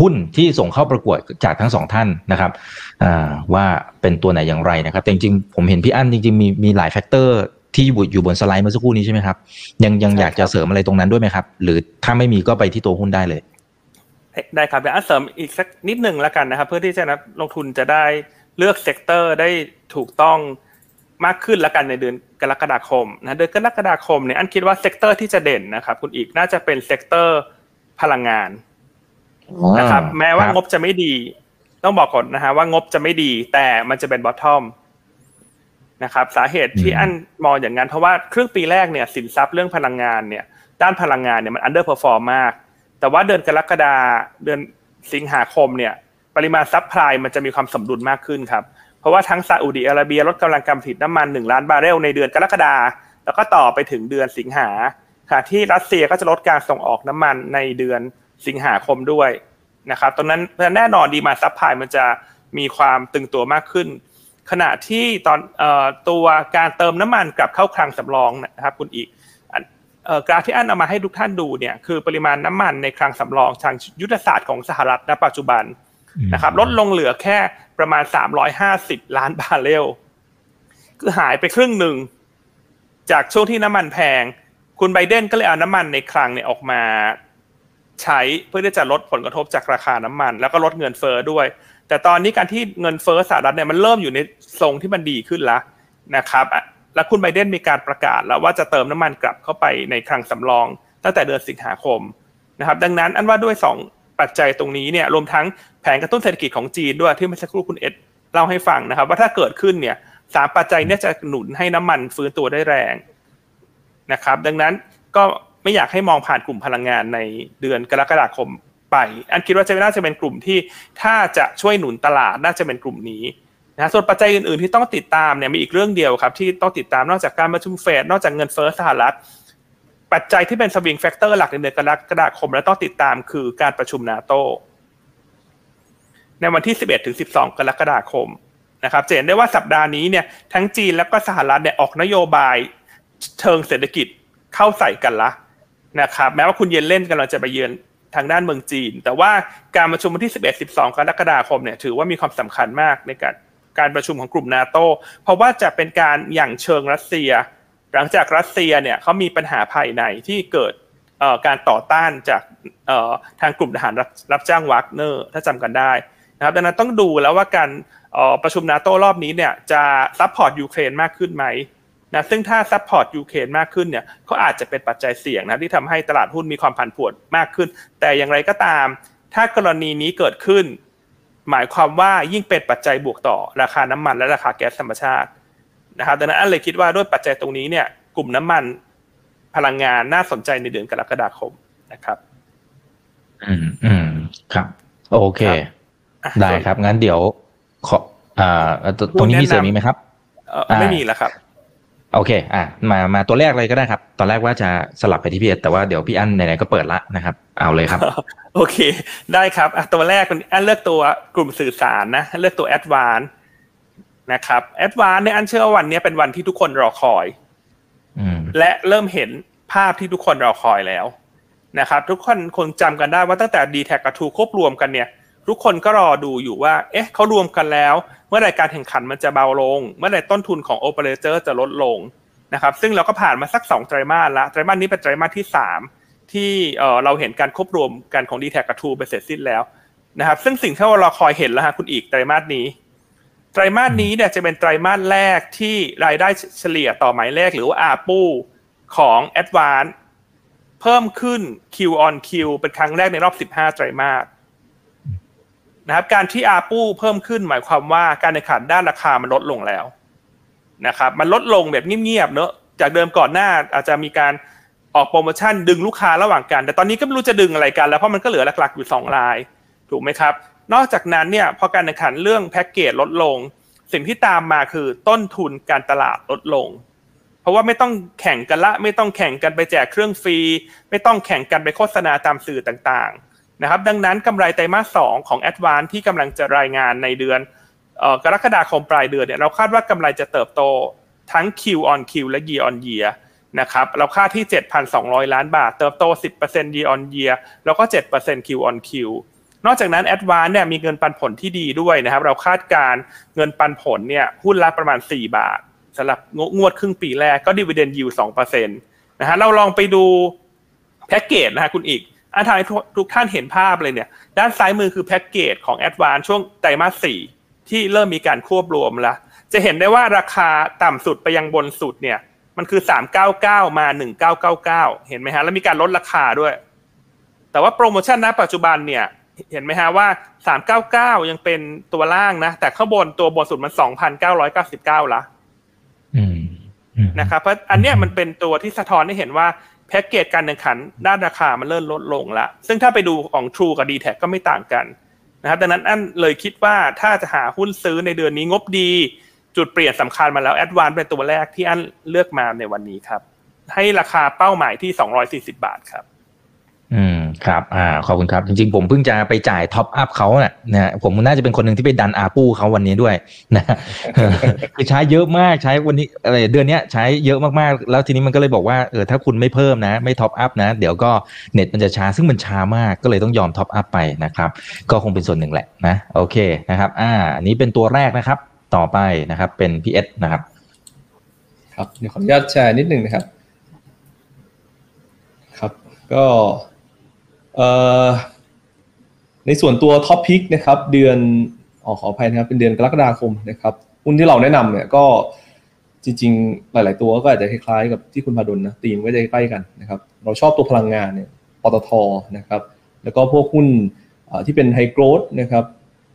หุ้นที่ส่งเข้าประกวดจากทั้งสองท่านนะครับอ่าว่าเป็นตัวไหนอย่างไรนะครับแต่จริงๆผมเห็นพี่อั้นจริงๆมีมีหลาย factor ที่อยู่อยู่บนสไลด์เมื่อสักครู่นี้ใช่ไหมครับ ยังยังอยากจะเสริมอะไรตรงนั้นด้วยไหมครับ หรือถ้าไม่มีก็ไปที่ตัวหุ้นได้เลย ได้ครับเดี๋ยวอันเสริมอีกสักนิดหนึ่งแล้วกันนะครับ เพื่อที่จะนักลงทุนจะได้เลือก sector ได้ถูกต้องมากขึ้นแล้วกันในเดือนกรกฎาคมนะเดือนกรกฎาคมเนี่ยอันคิดว่า sector ที่จะเด่นนะครับคุณอีกน่าจะเป็น sector พลังงาน นะครับแม้ว่างบจะไม่ดี ต้องบอกก่อนนะฮะว่างบจะไม่ดี แต่มันจะเป็น bottom นะครับสาเหตุที่อันมองอย่างนั้นเพราะว่าครึ่งปีแรกเนี่ยสินทรัพย์เรื่องพลังงานเนี่ย ด้านพลังงานเนี่ยมัน underperform มาก แต่ว่าเดือนกรกฎาเดือนสิงหาคมเนี่ย ปริมาณ supply มันจะมีความสมดุลมากขึ้นครับ เพราะว่าทั้งซาอุดิอาระเบียลดกำลังการผลิตน้ำมัน1ล้านบาร์เรลในเดือนกรกฎาแล้วก็ต่อไปถึงเดือนสิงหา ขณะที่รัสเซียก็จะลดการส่งออกน้ำมันในเดือน สิงหาคมด้วยนะครับตรงนั้นแน่นอน demand supply มันจะมีความตึงตัวมากขึ้น ขณะที่ตอนตัวการเติมน้ำมันกลับเข้าคลังสำรองนะครับคุณอีกกราฟที่อันเอามาให้ทุกท่านดูเนี่ยคือปริมาณน้ำมันในคลังสำรองทางยุทธศาสตร์ของสหรัฐณปัจจุบันนะครับลดลงเหลือแค่ประมาณ 350 ล้านบาร์เรลคือหายไปครึ่งหนึ่ง จากช่วงที่น้ำมันแพง คุณไบเดนก็เลยเอาน้ำมันในคลังเนี่ยออกมา ใช้เพื่อที่จะลดผลกระทบจากราคาน้ำมัน แล้วก็ลดเงินเฟอ้อด้วย แต่ตอนนี้การที่เงินเฟอ้อสหรัฐเนี่ยมันเริ่มอยู่ในทรงที่มันดีขึ้นแล้วนะครับแล้วคุณไบเดนมีการประกาศแล้วว่าจะเติมน้ำมันกลับเข้าไปในคลังสำรอง ตั้งแต่เดือนสิงหาคมนะครับดังนั้นอันว่าด้วย 2 ปัจจัยตรงนี้เนี่ยรวมทั้งแผนกระตุ้นเศรษฐกิจของจีนด้วยที่เมื่อสักครู่คุณเอ็ดเล่าให้ฟังนะครับ ว่าถ้าเกิดขึ้นเนี่ยสามปัจจัยเนี่ยจะหนุนให้น้ำมันฟื้นตัวได้แรงนะครับ ดังนั้นก็ ไม่อยากให้มองผ่านกลุ่มพลังงานในเดือนกรกฎาคมไป อันคิดว่าจะน่าจะเป็นกลุ่มที่ถ้าจะช่วยหนุนตลาดน่าจะเป็นกลุ่มนี้นะส่วนปัจจัยอื่นๆที่ต้องติดตามเนี่ยมีอีกเรื่องเดียวครับ ที่ต้องติดตามนอกจากการประชุมเฟดนอกจากเงินเฟ้อสหรัฐ ปัจจัยที่เป็น swing factor หลักในเดือนกรกฎาคม และต้องติดตามคือการประชุมนาโตในวันที่ 11ถึง12 กรกฎาคมนะครับจะเห็นได้ว่าสัปดาห์นี้เนี่ยทั้งจีนและก็สหรัฐเนี่ยออกนโยบายเชิงเศรษฐกิจเข้าใส่กันละ นะครับแม้ว่าคุณเย็นเล่นกำลังจะไปเยือนทางด้านเมืองจีน แต่ว่าการประชุมวันที่ 11-12 กรกฎาคมเนี่ยถือว่ามีความสำคัญมากในการการประชุมของกลุ่มนาโตเพราะว่าจะเป็นการหยั่งเชิงรัสเซีย หลังจากรัสเซียเนี่ยเขามีปัญหาภายในที่เกิดการต่อต้านจากทางกลุ่มทหารรับจ้างวากเนอร์ถ้าจำกันได้นะครับดังนั้นต้องดูแล้วว่าการประชุมนาโตรอบนี้เนี่ยจะ support ยูเครนมากขึ้นไหม นะซึ่งถ้า support ยูเครนมากขึ้นเนี่ยก็อาจจะเป็นปัจจัยเสี่ยงนะที่ทำให้ตลาดหุ้นมีความผันผวนมากขึ้น แต่อย่างไรก็ตาม ถ้ากรณีนี้เกิดขึ้น หมายความว่ายิ่งเป็นปัจจัยบวกต่อราคาน้ำมันและราคาแก๊สธรรมชาตินะครับดังนั้นอันเลยคิดว่าด้วยปัจจัยตรงนี้เนี่ยกลุ่มน้ำมันพลังงานน่าสนใจในเดือนกรกฎาคมนะครับ อืมอืมครับ โอเค ได้ครับงั้นเดี๋ยวขออ่าตรงนี้มีเสริมอีกไหมครับเออไม่มีแล้วครับ โอเค อะ มามาตัวแรกเลยก็ได้ครับ ตอนแรกว่าจะสลับไปที่พี่เอแต่ว่าเดี๋ยวพี่อันไหนๆก็เปิดละนะครับ เอาเลยครับ โอเค ได้ครับอะตัวแรกอันเลือกตัวกลุ่มสื่อสารนะ เลือกตัว ADVANC นะครับ ADVANC เนี่ยอันเชื่อว่าวันนี้เป็นวันที่ทุกคนรอคอยและเริ่มเห็นภาพที่ทุกคนรอคอยแล้วนะครับ ทุกคนคงจำกันได้ว่าตั้งแต่ดีแทคกับทรูควบรวมกันเนี่ย ทุกคนก็รอดูอยู่ว่า เอ๊ะเขารวมกันแล้ว เมื่อไรการแข่งขันมันจะเบาลง เมื่อไรต้นทุนของโอเปอเรเตอร์จะลดลงนะครับซึ่งเราก็ผ่านมาสักสองไตรมาสละไตรมาสนี้เป็นไตรมาสที่สามที่เราเห็นการควบรวมกันของดีแทกับทูไปเสร็จสิ้นแล้วนะครับซึ่งสิ่งที่เราคอยเห็นแล้วฮะคุณอีกไตรมาสนี้ ไตรมาสนี้เนี่ยจะเป็นไตรมาสแรกที่รายได้เฉลี่ยต่อหมายเลขหรือว่าอาปูของ a d v a n c e เพิ่มขึ้น Q on Q เป็นครั้งแรกในรอบ 15 ไตรมาส นะครับการที่อาปูเพิ่มขึ้นหมายความว่าการแข่งขันด้านราคามันลดลงแล้วนะครับมันลดลงแบบเงียบๆเนอะจากเดิมก่อนหน้าอาจจะมีการออกโปรโมชั่นดึงลูกค้าระหว่างกัน แต่ตอนนี้ก็ไม่รู้จะดึงอะไรกันแล้วเพราะมันก็เหลือหลักๆอยู่2ราย ถูกไหมครับ นอกจากนั้นเนี่ยพอการแข่งขันเรื่องแพ็กเกจลดลง สิ่งที่ตามมาคือต้นทุนการตลาดลดลง เพราะว่าไม่ต้องแข่งกันละ ไม่ต้องแข่งกันไปแจกเครื่องฟรี ไม่ต้องแข่งกันไปโฆษณาตามสื่อต่างๆ นะครับดังนั้นกำไรไตรมาสสองของ a d v a n c e ที่กำลังจะรายงานในเดือนกรกฎาคมปลายเดือนเนี่ยเราคาดว่ากำไรจะเติบโตทั้ง Q on Q และ Year on Year นะครับเราคาดที่ 7,200 ล้านบาท เติบโต 10% year on year แล้วก็ 7% Q on Q นอกจากนั้น a d v a n c e เนี่ยมีเงินปันผลที่ดีด้วยนะครับ เราคาดการเงินปันผลเนี่ยหุ้นละประมาณ 4 บาทสำหรับงวดครึ่งปีแรกก็ dividend yield 2%นะฮะเราลองไปดูแพ็กเกจนะฮะคุณอีก อาทายทุกท่านเห็นภาพเลยเนี่ย ด้านซ้ายมือคือแพ็กเกจของ a d v a n c e ช่วงไตรมาส4ที่เริ่มมีการควบรวมแล้ว จะเห็นได้ว่าราคาต่ำสุดไปยังบนสุดเนี่ย มันคือสามเก้าเก้ามาหนึ่งเก้าเก้าเก้าเห็นไหมฮะ แล้วมีการลดราคาด้วย แต่ว่าโปรโมชั่นณปัจจุบันเนี่ยเห็นไหมฮะว่าสามเก้าเก้ายังเป็นตัวล่างนะ แต่ข้างบนตัวบนสุดมันสองพันเก้าร้อยเก้าสิบเก้าละนะครับเพราะอันเนี้ยมันเป็นตัวที่สะท้อนให้เห็นว่า แพ็กเกจการแข่งขันด้านราคามันเริ่มลดลงละซึ่งถ้าไปดูของ True กับ d t แทก็ไม่ต่างกันนะครับดังนั้นอันเลยคิดว่าถ้าจะหาหุ้นซื้อในเดือนนี้งบดี จุดเปลี่ยนสำคัญมาแล้ว ADVANC เป็นตัวแรกที่อันเลือกมาในวันนี้ครับ ให้ราคาเป้าหมายที่สองร้อยสี่สิบบาทครับ อืมครับอ่าขอบคุณครับ จริงๆ ผมเพิ่งจะไปจ่าย top up เขาเนี่ยนะผมน่าจะเป็นคนหนึ่งที่ไปดัน ARPU เขาวันนี้ด้วยนะคือใช้เยอะมากใช้วันนี้อะไรเดือนนี้ใช้เยอะมากๆ แล้วทีนี้มันก็เลยบอกว่าเออถ้าคุณไม่เพิ่มนะ ไม่ top up นะ เดี๋ยวก็เน็ตมันจะช้าซึ่งมันช้ามากก็เลยต้องยอม top up ไปนะครับ ก็คงเป็นส่วนหนึ่งแหละนะโอเคนะครับ อ่าอันนี้เป็นตัวแรกนะครับ ต่อไปนะครับ เป็น PS นะครับ ครับเดี๋ยวขออนุญาตแชร์นิดนึงนะครับ ครับ ก็ ในส่วนตัว top pick นะครับเดือนออขออภัยนะครับเป็นเดือนกรกฎาคมนะครับหุ้นที่เราแนะนำเนี่ยก็จริงๆ หลาย ๆ ตัวก็อาจจะคล้ายๆกับที่คุณพาดลนะตีมก็จะใกล้กันนะครับเราชอบตัวพลังงานเนี่ยปตทนะครับแล้วก็พวกหุ้นที่เป็น high growth นะครับ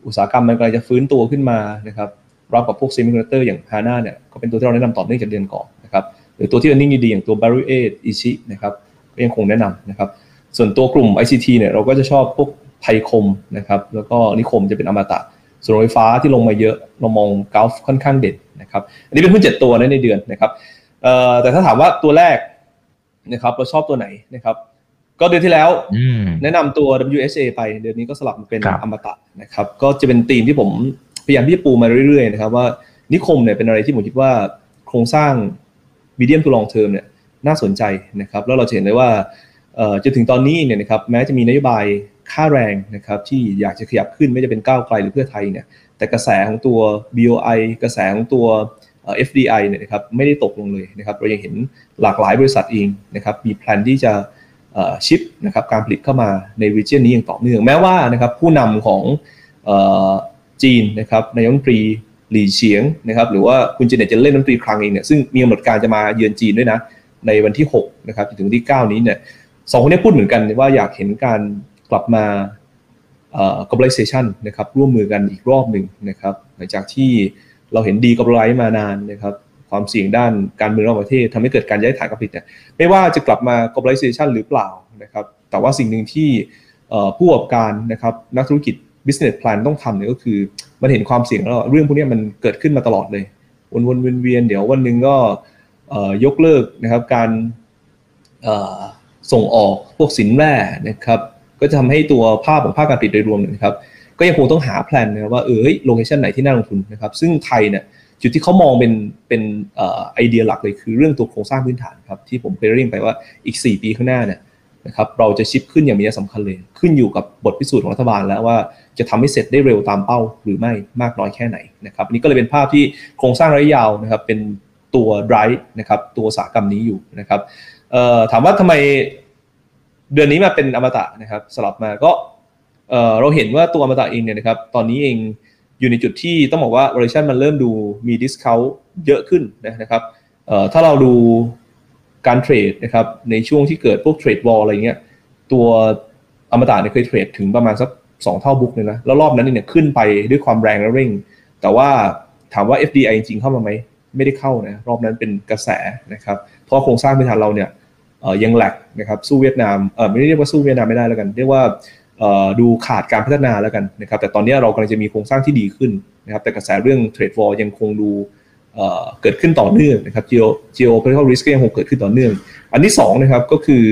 อุตสาหกรรมมันกำลังจะฟื้นตัวขึ้นมานะครับรับกับพวก semiconductor อย่างฮาน่าเนี่ยก็เป็นตัวที่เราแนะนำต่อเนื่องจากเดือนก่อนนะครับหรือตัวที่ e a r n i n g ดีอย่างตัว b a r r y 8 i c h i นะครับก็ยังคงแนะนำนะครับ ส่วนตัวกลุ่ม ICT เนี่ยเราก็จะชอบพวกไทยคมนะครับแล้วก็นิคมจะเป็นอมตะ ส่วนไฟฟ้าที่ลงมาเยอะเรามองกราฟค่อนข้างเด่นนะครับอันนี้เป็นหุ้นเจ็ดตัวในเดือนนะครับแต่ถ้าถามว่าตัวแรกนะครับเราชอบตัวไหนนะครับก็เดือนที่แล้วแนะนำตัว WSA ไปเดือนนี้ก็สลับมาเป็นอมตะนะครับก็จะเป็นธีมที่ผมพยายามที่จะปูมาเรื่อยๆนะครับว่านิคมเนี่ยเป็นอะไรที่ผมคิดว่าโครงสร้างมีเดียมทูลองเทอมเนี่ยน่าสนใจนะครับแล้วเราจะเห็นได้ว่า จนถึงตอนนี้เนี่ยนะครับแม้จะมีนโยบายค่าแรงนะครับที่อยากจะขยับขึ้นไม่จะเป็นก้าวไกลหรือเพื่อไทยเนี่ยแต่กระแสของตัว BOI กระแสของตัว FDI เนี่ยนะครับไม่ได้ตกลงเลยนะครับเรายังเห็นหลากหลายบริษัทเองนะครับมีแผนที่จะชิปนะครับการผลิตเข้ามาในรีเจนนี้อย่างต่อเนื่องแม้ว่านะครับผู้นำของจีนนะครับนายกรัฐมนตรีหลี่เฉียงนะครับหรือว่าคุณเจเน็ตจะเล่นรัฐมนตรีครั้งเองเนี่ยซึ่งมีกำหนดการจะมาเยือนจีนด้วยนะในวันที่6นะครับถึงวันที่ 9 นี้เนี่ย สองคนนี้พูดเหมือนกันว่าอยากเห็นการกลับมา globalization นะครับร่วมมือกันอีกรอบหนึ่งนะครับหลังจากที่เราเห็นดีกับไลท์มานานนะครับความเสี่ยงด้านการเมืองระหว่างประเทศทำให้เกิดการย้ายฐานการผลิตเนี่ยไม่ว่าจะกลับมา globalization หรือเปล่านะครับแต่ว่าสิ่งหนึ่งที่ผู้ประกอบการนะครับนักธุรกิจ business plan ต้องทำเนี่ยก็คือมันเห็นความเสี่ยงแล้วเรื่องพวกนี้มันเกิดขึ้นมาตลอดเลย วนๆเวียนๆเดี๋ยววันหนึ่งก็ยกเลิกนะครับการ ส่งออกพวกสินแร่นะครับก็จะทำให้ตัวภาพของภาคการผลิตโดยรวมนะครับก็ยังคงต้องหาแผนนะครับว่าเออโลเคชันไหนที่น่าลงทุนนะครับซึ่งไทยเนี่ยจุดที่เขามองเป็นเป็นไอเดียหลักเลยคือเรื่องตัวโครงสร้างพื้นฐานครับที่ผมเคยเรียนไปว่าอีก 4 ปีข้างหน้าเนี่ยนะครับเราจะชิปขึ้นอย่างมีนัยสำคัญเลย ขึ้นอยู่กับบทพิสูจน์ของรัฐบาลแล้วว่าจะทำให้เสร็จได้เร็วตามเป้าหรือไม่มากน้อยแค่ไหนนะครับนี่ก็เลยเป็นภาพที่โครงสร้างระยะยาวนะครับเป็นตัว drive นะครับตัวสากรรมนี้อยู่นะครับถามว่าทำไม เดือนนี้มาเป็นอมตะนะครับสลับมาก็เราเห็นว่าตัวอมตะเองเนี่ยนะครับตอนนี้เองอยู่ในจุดที่ต้องบอกว่า valuation มันเริ่มดูมี discount เยอะขึ้นนะครับถ้าเราดูการเทรดนะครับในช่วงที่เกิดพวกเทรดวอลอะไรเงี้ยตัวอมตะเนี่ยเคยเทรดถึงประมาณสักสองเท่าบุ๊กเลยนะแล้วรอบนั้นเนี่ยขึ้นไปด้วยความแรงและเร่ง แต่ว่าถามว่า FDI จริงเข้ามาไหมไม่ได้เข้านะรอบนั้นเป็นกระแสนะครับเพราะโครงสร้างพื้นฐานเราเนี่ย ยังแหลกนะครับสู้เวียดนามเออไม่ได้เรียกว่าสู้เวียดนามไม่ได้แล้วกัน เรียกว่าดูขาดการพัฒนาแล้วกันนะครับแต่ตอนนี้เรากำลังจะมีโครงสร้างที่ดีขึ้นนะครับแต่กระแสเรื่องเทรดวอลยังคงดูเกิดขึ้นต่อเนื่องนะครับ geo geopolitical risk ก็ยังคงเกิดขึ้นต่อเนื่อง อันที่2นะครับก็คือ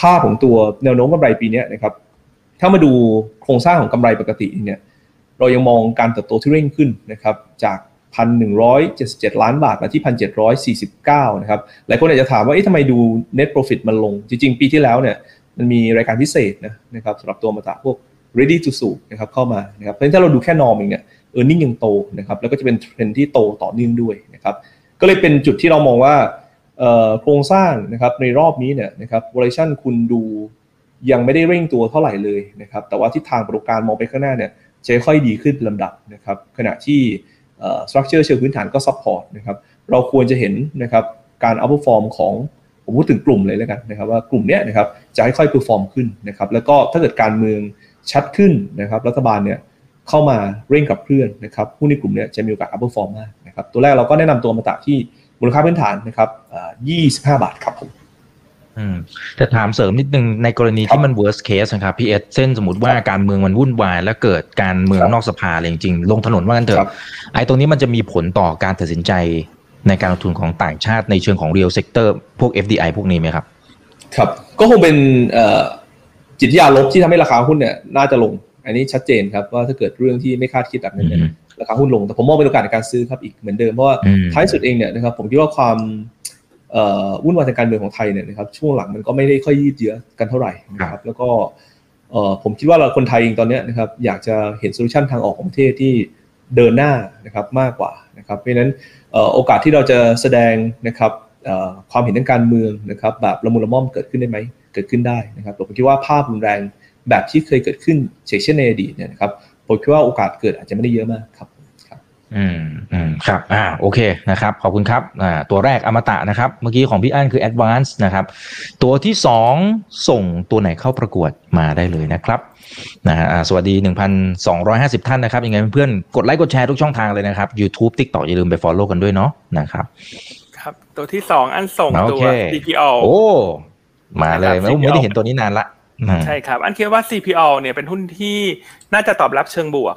ภาพของตัวแนวโน้มกำไรปีนี้นะครับถ้ามาดูโครงสร้างของกำไรปกติเนี่ยเรายังมองการเติบโตที่เร่งขึ้นนะครับจาก 1,177 ล้านบาทมาที่ 1,749 นะครับ หลายคนอาจจะถามว่าเอ๊ะทำไมดู net profit มันลง จริง ๆ ปีที่แล้วเนี่ยมันมีรายการพิเศษนะนะครับสำหรับตัวมาตาพวก ready to s u นะครับเข้ามานะครับเพราะฉะนั้นถ้าเราดูแค่นอมเองเนี่ย e a r n i n g ยังโตนะครับแล้วก็จะเป็นเทรนที่โตต่อเนื่องด้วยนะครับก็เลยเป็นจุดที่เรามองว่าโครงสร้างนะครับในรอบนี้เนี่ยนะครับ valuation คุณดูยังไม่ได้เร่งตัวเท่าไหร่เลยนะครับแต่ว่าทิศทางผลประกอบการมองไปข้างหน้าเนี่ยจะค่อยดีขึ้นลำดับนะครับขณะที่ structure เชิงพื้นฐานก็ support นะครับเราควรจะเห็นนะครับการ outperform ของผมพูดถึงกลุ่มเลยแล้วกันนะครับว่ากลุ่มนี้นะครับจะค่อยๆ perform ขึ้นนะครับแล้วก็ถ้าเกิดการเมืองชัดขึ้นนะครับรัฐบาลเนี่ยเข้ามาเร่งขับเคลื่อนนะครับหุ้นในกลุ่มนี้จะมีโอกาส outperform มากนะครับตัวแรกเราก็แนะนำตัวอมตะที่มูลค่าพื้นฐานนะครับ25 บาทครับผม อืมแต่ถามเสริมนิดนึงในกรณีที่มัน worst case นะครับพี่เอสเส้นสมมติว่าการเมืองมันวุ่นวาย แล้วเกิดการเมืองนอกสภาอะไรจริงๆลงถนนว่ากันเถอะไอ้ตรงนี้มันจะมีผลต่อการตัดสินใจในการลงทุนของต่างชาติในเชิงของ real sector พวก FDI พวกนี้ไหมครับ ครับ ก็คงเป็นจิตวิทยาลบที่ทำให้ราคาหุ้นเนี่ยน่าจะลง อันนี้ชัดเจนครับว่าถ้าเกิดเรื่องที่ไม่คาดคิดแบบนี้เนี่ยราคาหุ้นลงแต่ผมมองเป็นโอกาสในการซื้อครับอีกเหมือนเดิมเพราะว่าท้ายสุดเองเนี่ยนะครับผมคิดว่าความ วุ่นวายทางการเมืองของไทยเนี่ยนะครับช่วงหลังมันก็ไม่ได้ค่อยยืดเยื้อกันเท่าไหร่นะครับแล้วก็ผมคิดว่าเราคนไทยเองตอนนี้นะครับอยากจะเห็นโซลูชันทางออกของประเทศที่เดินหน้านะครับมากกว่านะครับเพราะฉะนั้นโอกาสที่เราจะแสดงนะครับความเห็นทางการเมืองนะครับแบบละมุนละม่อมเกิดขึ้นได้ไหมเกิดขึ้นได้นะครับผมคิดว่าภาพรุนแรงแบบที่เคยเกิดขึ้นเช่นในอดีตเนี่ยนะครับผมคิดว่าโอกาสเกิดอาจจะไม่ได้เยอะมากครับ อืมอืมครับอ่าโอเคนะครับขอบคุณครับอ่าตัวแรกอมตะนะครับ เมื่อกี้ของพี่อั้นคือ Advance นะครับ ตัวที่สองส่งตัวไหนเข้าประกวดมาได้เลยนะครับนะฮะสวัสดี 1,250 ท่านนะครับ ยังไงเพื่อนกดไลค์กดแชร์ทุกช่องทางเลยนะครับ YouTube TikTok อย่าลืมไป Follow กันด้วยเนาะนะครับ ครับตัวที่สองอันส่งตัว CPO โอ้มาเลยไม่ได้เห็นตัวนี้นานละใช่ครับ อันคิดว่า CPO เนี่ยเป็นหุ้นที่น่าจะตอบรับเชิงบวก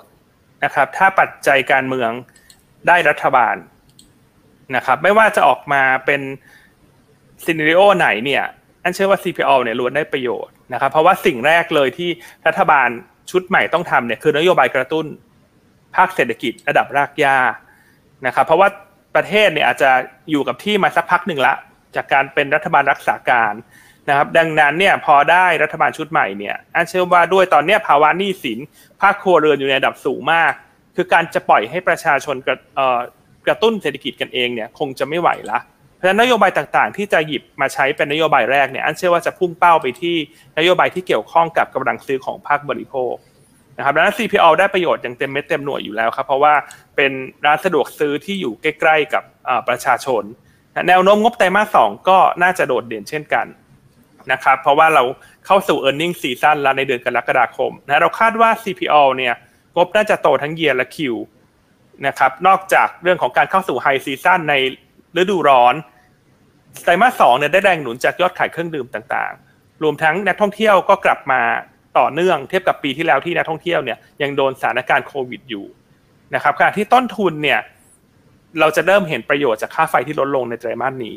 นะครับ ถ้าปัจจัยการเมืองได้รัฐบาลนะครับ ไม่ว่าจะออกมาเป็นซีนิโอไหนเนี่ยอันเชื่อว่า CPO เนี่ยล้วนได้ประโยชน์นะครับ เพราะว่าสิ่งแรกเลยที่รัฐบาลชุดใหม่ต้องทำเนี่ยคือนโยบายกระตุ้นภาคเศรษฐกิจระดับรากหญ้านะครับ เพราะว่าประเทศเนี่ยอาจจะอยู่กับที่มาสักพักหนึ่งละ จากการเป็นรัฐบาลรักษาการ นะครับดังนั้นเนี่ยพอได้รัฐบาลชุดใหม่เนี่ยอันเชื่อว่าด้วยตอนนี้ภาวะหนี้สินภาคครัวเรือนอยู่ในระดับสูงมาก คือการจะปล่อยให้ประชาชนกระกระตุ้นเศรษฐกิจกันเองเนี่ยคงจะไม่ไหวละเพราะฉะนั้นนโยบายต่างๆ ที่จะหยิบมาใช้เป็นนโยบายแรกเนี่ยอันเชื่อว่าจะพุ่งเป้าไปที่นโยบายที่เกี่ยวข้องกับกำลังซื้อของภาคบริโภคนะครับดังนั้น CPO ได้ประโยชน์อย่างเต็มเม็ดเต็มหน่วยอยู่แล้วครับเพราะว่าเป็นร้านสะดวกซื้อที่อยู่ใกล้ ๆ กับประชาชน แนวโน้มงบไตรมาสสองก็น่าจะโดดเด่นเช่นกัน นะครับเพราะว่าเราเข้าสู่ e a r n i n g ็ซีซั่นแล้วในเดือนกรกฎาคมนะเราคาดว่า CPO เนี่ยงบน่าจะโตทั้ง year และ Q นะครับนอกจากเรื่องของการเข้าสู่ high season ในฤดูร้อนไตรมาสสองเนี่ยได้แรงหนุนจากยอดขายเครื่องดื่มต่างๆ รวมทั้งนักท่องเที่ยวก็กลับมาต่อเนื่องเทียบกับปีที่แล้วที่นักท่องเที่ยวเนี่ยยังโดนสถานการณ์โควิดอยู่นะครับขณะที่ต้นทุนเนี่ยเราจะเริ่มเห็นประโยชน์จากค่าไฟที่ลดลงในไตรมาสนี้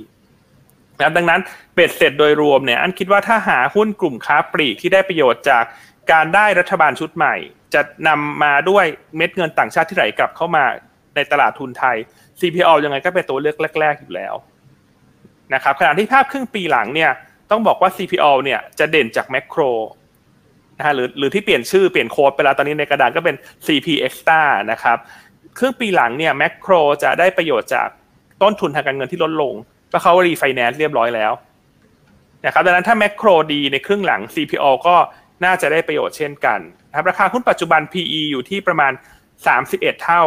นะดังนั้นเบ็ดเสร็จโดยรวมเนี่ยอันคิดว่าถ้าหาหุ้นกลุ่มค้าปลีกที่ได้ประโยชน์จากการได้รัฐบาลชุดใหม่ จะนำมาด้วยเม็ดเงินต่างชาติที่ไหลกลับเข้ามาในตลาดทุนไทย CPO ยังไงก็เป็นตัวเลือกแรก ๆ อยู่แล้วนะครับขณะที่ภาพครึ่งปีหลังเนี่ยต้องบอกว่า CPO เนี่ยจะเด่นจากแมกโครนะฮะหรือหรือที่เปลี่ยนชื่อเปลี่ยนโค้ดไปแล้วตอนนี้ในกระดานก็เป็น CP Axtra นะครับครึ่งปีหลังเนี่ยแมกโครจะได้ประโยชน์จากต้นทุนทางการเงินที่ลดลง เพราะเขารีไฟแนนซ์เรียบร้อยแล้วนะครับดังนั้นถ้าแมกโครดีในครึ่งหลัง CPO ก็น่าจะได้ประโยชน์เช่นกันนะครับราคาหุ้นปัจจุบัน PE อยู่ที่ประมาณ 31 เท่า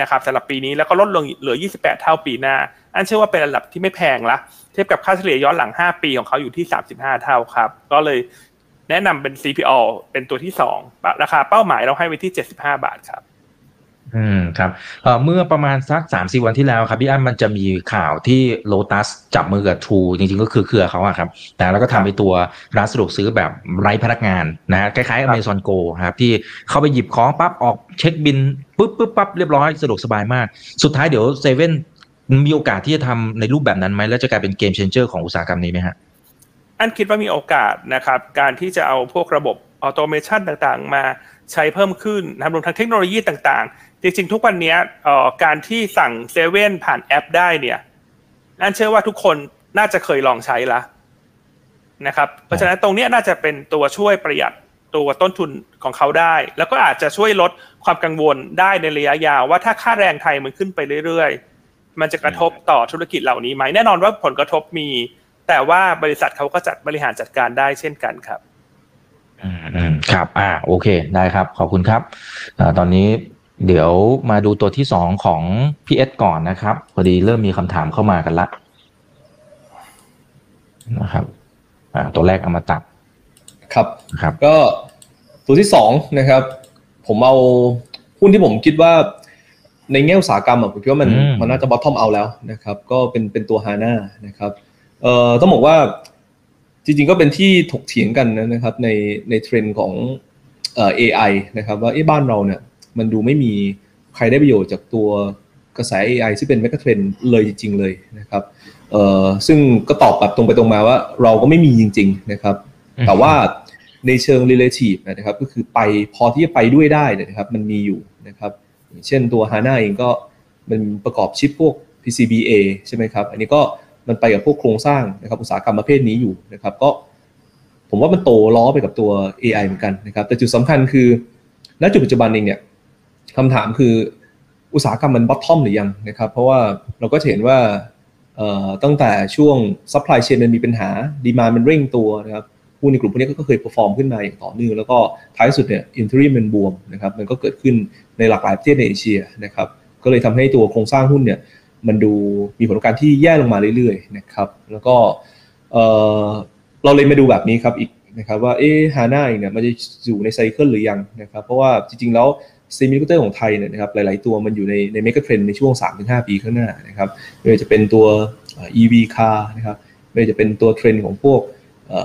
นะครับสำหรับปีนี้แล้วก็ลดลงเหลือ 28 เท่าปีหน้า อันเชื่อว่าเป็นระดับที่ไม่แพงละเทียบกับค่าเฉลี่ยย้อนหลัง 5 ปีของเขาอยู่ที่ 35 เท่าครับ ก็เลยแนะนำเป็น CPO เป็นตัวที่ 2 ราคาเป้าหมายเราให้ไว้ที่ 75 บาทครับ อืมครับเอ่อเมื่อประมาณสักสามสี่วันที่แล้วครับพี่อั้นมันจะมีข่าวที่โ o ตัสจับมือกับ True จริงๆก็คือเครือเขาอะครับแต่แล้วก็ทำไปตัวร้านสะดวกซื้อแบบไร้พนักงานนะฮะคล้ายๆ Amazon Go ครับที่เข้าไปหยิบของปั๊บออกเช็คบินปุ๊บปุ๊บปั๊บเรียบร้อยสะดวกสบายมาก สุดท้ายเดี๋ยวเซเว่นมีโอกาสที่จะทำในรูปแบบนั้นไหมแล้วจะกลายเป็น game changer ของอุตสาหกรรมนี้ไหมฮะอันคิดว่ามีโอกาสนะครับ การที่จะเอาพวกระบบ automation ต่างๆ มาใช้เพิ่มขึ้นนะครับรวมทั้งเทคโนโลยีต่างๆ จริงๆ ทุกวันนี้การที่สั่งเซเว่นผ่านแอปได้เนี่ยอันเชื่อว่าทุกคนน่าจะเคยลองใช้ละนะครับ เพราะฉะนั้นตรงนี้น่าจะเป็นตัวช่วยประหยัดตัวต้นทุนของเขาได้ แล้วก็อาจจะช่วยลดความกังวลได้ในระยะยาวว่าถ้าค่าแรงไทยมันขึ้นไปเรื่อยๆ มันจะกระทบต่อธุรกิจเหล่านี้ไหมแน่นอนว่าผลกระทบมี แต่ว่าบริษัทเขาก็จัดบริหารจัดการได้เช่นกันครับ อืมอืมครับ อ่า โอเค ได้ครับ ขอบคุณครับอ่าตอนนี้ เดี๋ยวมาดูตัวที่สองของพี่เอสก่อนนะครับ พอดีเริ่มมีคำถามเข้ามากันละนะครับอ่าตัวแรกเอามาตัดครับครับ ก็ตัวที่สองนะครับ ผมเอาหุ้นที่ผมคิดว่าในแง่อุตสาหกรรมอะผมคิดว่ามันอืมมันน่าจะ bottom out แล้วนะครับ ก็เป็นเป็นตัวฮาน่านะครับเอ่อต้องบอกว่าจริงๆก็เป็นที่ถกเถียงกันนะครับในในเทรนด์ของเอ่อ AI นะครับ ว่าเอ๊ะบ้านเราเนี่ย มันดูไม่มีใครได้ประโยชน์จากตัวกระแส AI ที่เป็น megatrend เลยจริง ๆ เลยนะครับเอ่อซึ่งก็ตอบแบบตรงไปตรงมาว่าเราก็ไม่มีจริง ๆ นะครับ แต่ว่าในเชิง relative นะครับ ก็คือไปพอที่จะไปด้วยได้เนยนะครับ มันมีอยู่นะครับอย่างเช่นตัว HANA เองก็มันประกอบชิปพวก PCBA ใช่ไหมครับ อันนี้ก็มันไปกับพวกโครงสร้างนะครับ อุตสาหกรรมประเภทนี้อยู่นะครับ ก็ผมว่ามันโตล้อไปกับตัว AI เหมือนกันนะครับ แต่จุดสำคัญคือณจุดปัจจุบันเองเนี่ย คำถามคืออุตสาหกรรมมันบอททอมหรือยังนะครับ เพราะว่าเราก็เห็นว่าตั้งแต่ช่วง supply chain มันมีปัญหาดีมามันเร่งตัวนะครับหุ้นในกลุ่มพวกนี้ก็เคย perform ขึ้นมาอย่างต่อเนื่องแล้วก็ท้ายสุดเนี่ย interim มันบวมนะครับมันก็เกิดขึ้นในหลากหลายประเทศในเอเชียนะครับก็เลยทำให้ตัวโครงสร้างหุ้นเนี่ยมันดูมีผลการที่แย่ลงมาเรื่อยๆนะครับแล้วก็เราเลยมาดูแบบนี้ครับอีกนะครับว่าเอฮาน่าเองเนี่ยมันจะอยู่ใน cycle หรือยังนะครับเพราะว่าจริงๆแล้ว semiconductor ของไทยเนี่ยนะครับหลาย ๆ ตัวมันอยู่ในใน megatrend ในช่วง 3-5 ปีข้างหน้านะครับไม่ว่าจะเป็นตัวอ่อ EV car นะครับไม่ว่าจะเป็นตัวเทรนด์ของพวก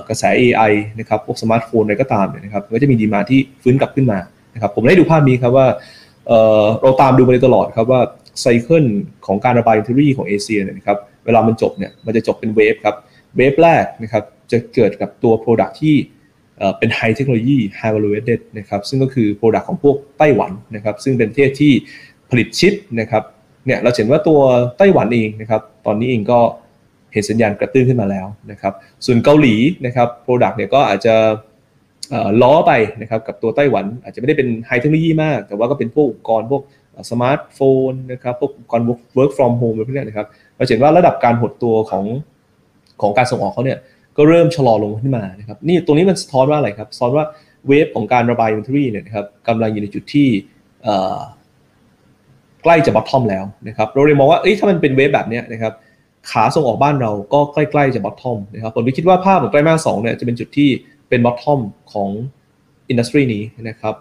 กระแส AI นะครับพวกสมาร์ทโฟนอะไรก็ตามเนี่ยนะครับก็จะมี demand ที่ฟื้นกลับขึ้นมานะครับผมได้ดูภาพนี้ครับว่าเราตามดูมาตลอดครับว่า cycle ของการระบาย inventory ของเอเชียเนี่ยนะครับเวลามันจบเนี่ยมันจะจบเป็น wave ครับwave แรกนะครับจะเกิดกับตัว Product ที่ เป็น High Technology High Value Added นะครับซึ่งก็คือ Product ของพวกไต้หวันนะครับซึ่งเป็นประเทศที่ผลิตชิปนะครับเนี่ยเราเห็นว่าตัวไต้หวันเองนะครับตอนนี้เองก็เห็นสัญญาณกระตุ้นขึ้นมาแล้วนะครับส่วนเกาหลีนะครับ product เนี่ยก็อาจจะล้อไปนะครับกับตัวไต้หวัน อาจจะไม่ได้เป็น high technology มาก แต่ว่าก็เป็นพวกอุปกรณ์พวกสมาร์ทโฟนนะครับพวกอุปกรณ์ work from home อะไรพวกนี้นะครับเราเห็นว่าระดับการหดตัวของของการส่งออกเขาเนี่ย ก็เริ่มชะลอลงขึ้นมานะครับนี่ตรงนี้มันสะท้อนว่าอะไรครับสะท้อนว่า wave ของการระบาย inventory เนี่ยนะครับกำลังอยู่ในจุดที่ใกล้จะ bottom แล้วนะครับเราเลยมองว่าเอ้ยถ้ามันเป็น wave แบบนี้นะครับขาส่งออกบ้านเราก็ใกล้ๆจะ bottom นะครับผมคิดว่าภาพของไตรมาสสองเนี่ยจะเป็นจุดที่เป็น bottom ของ industry นี้นะครับ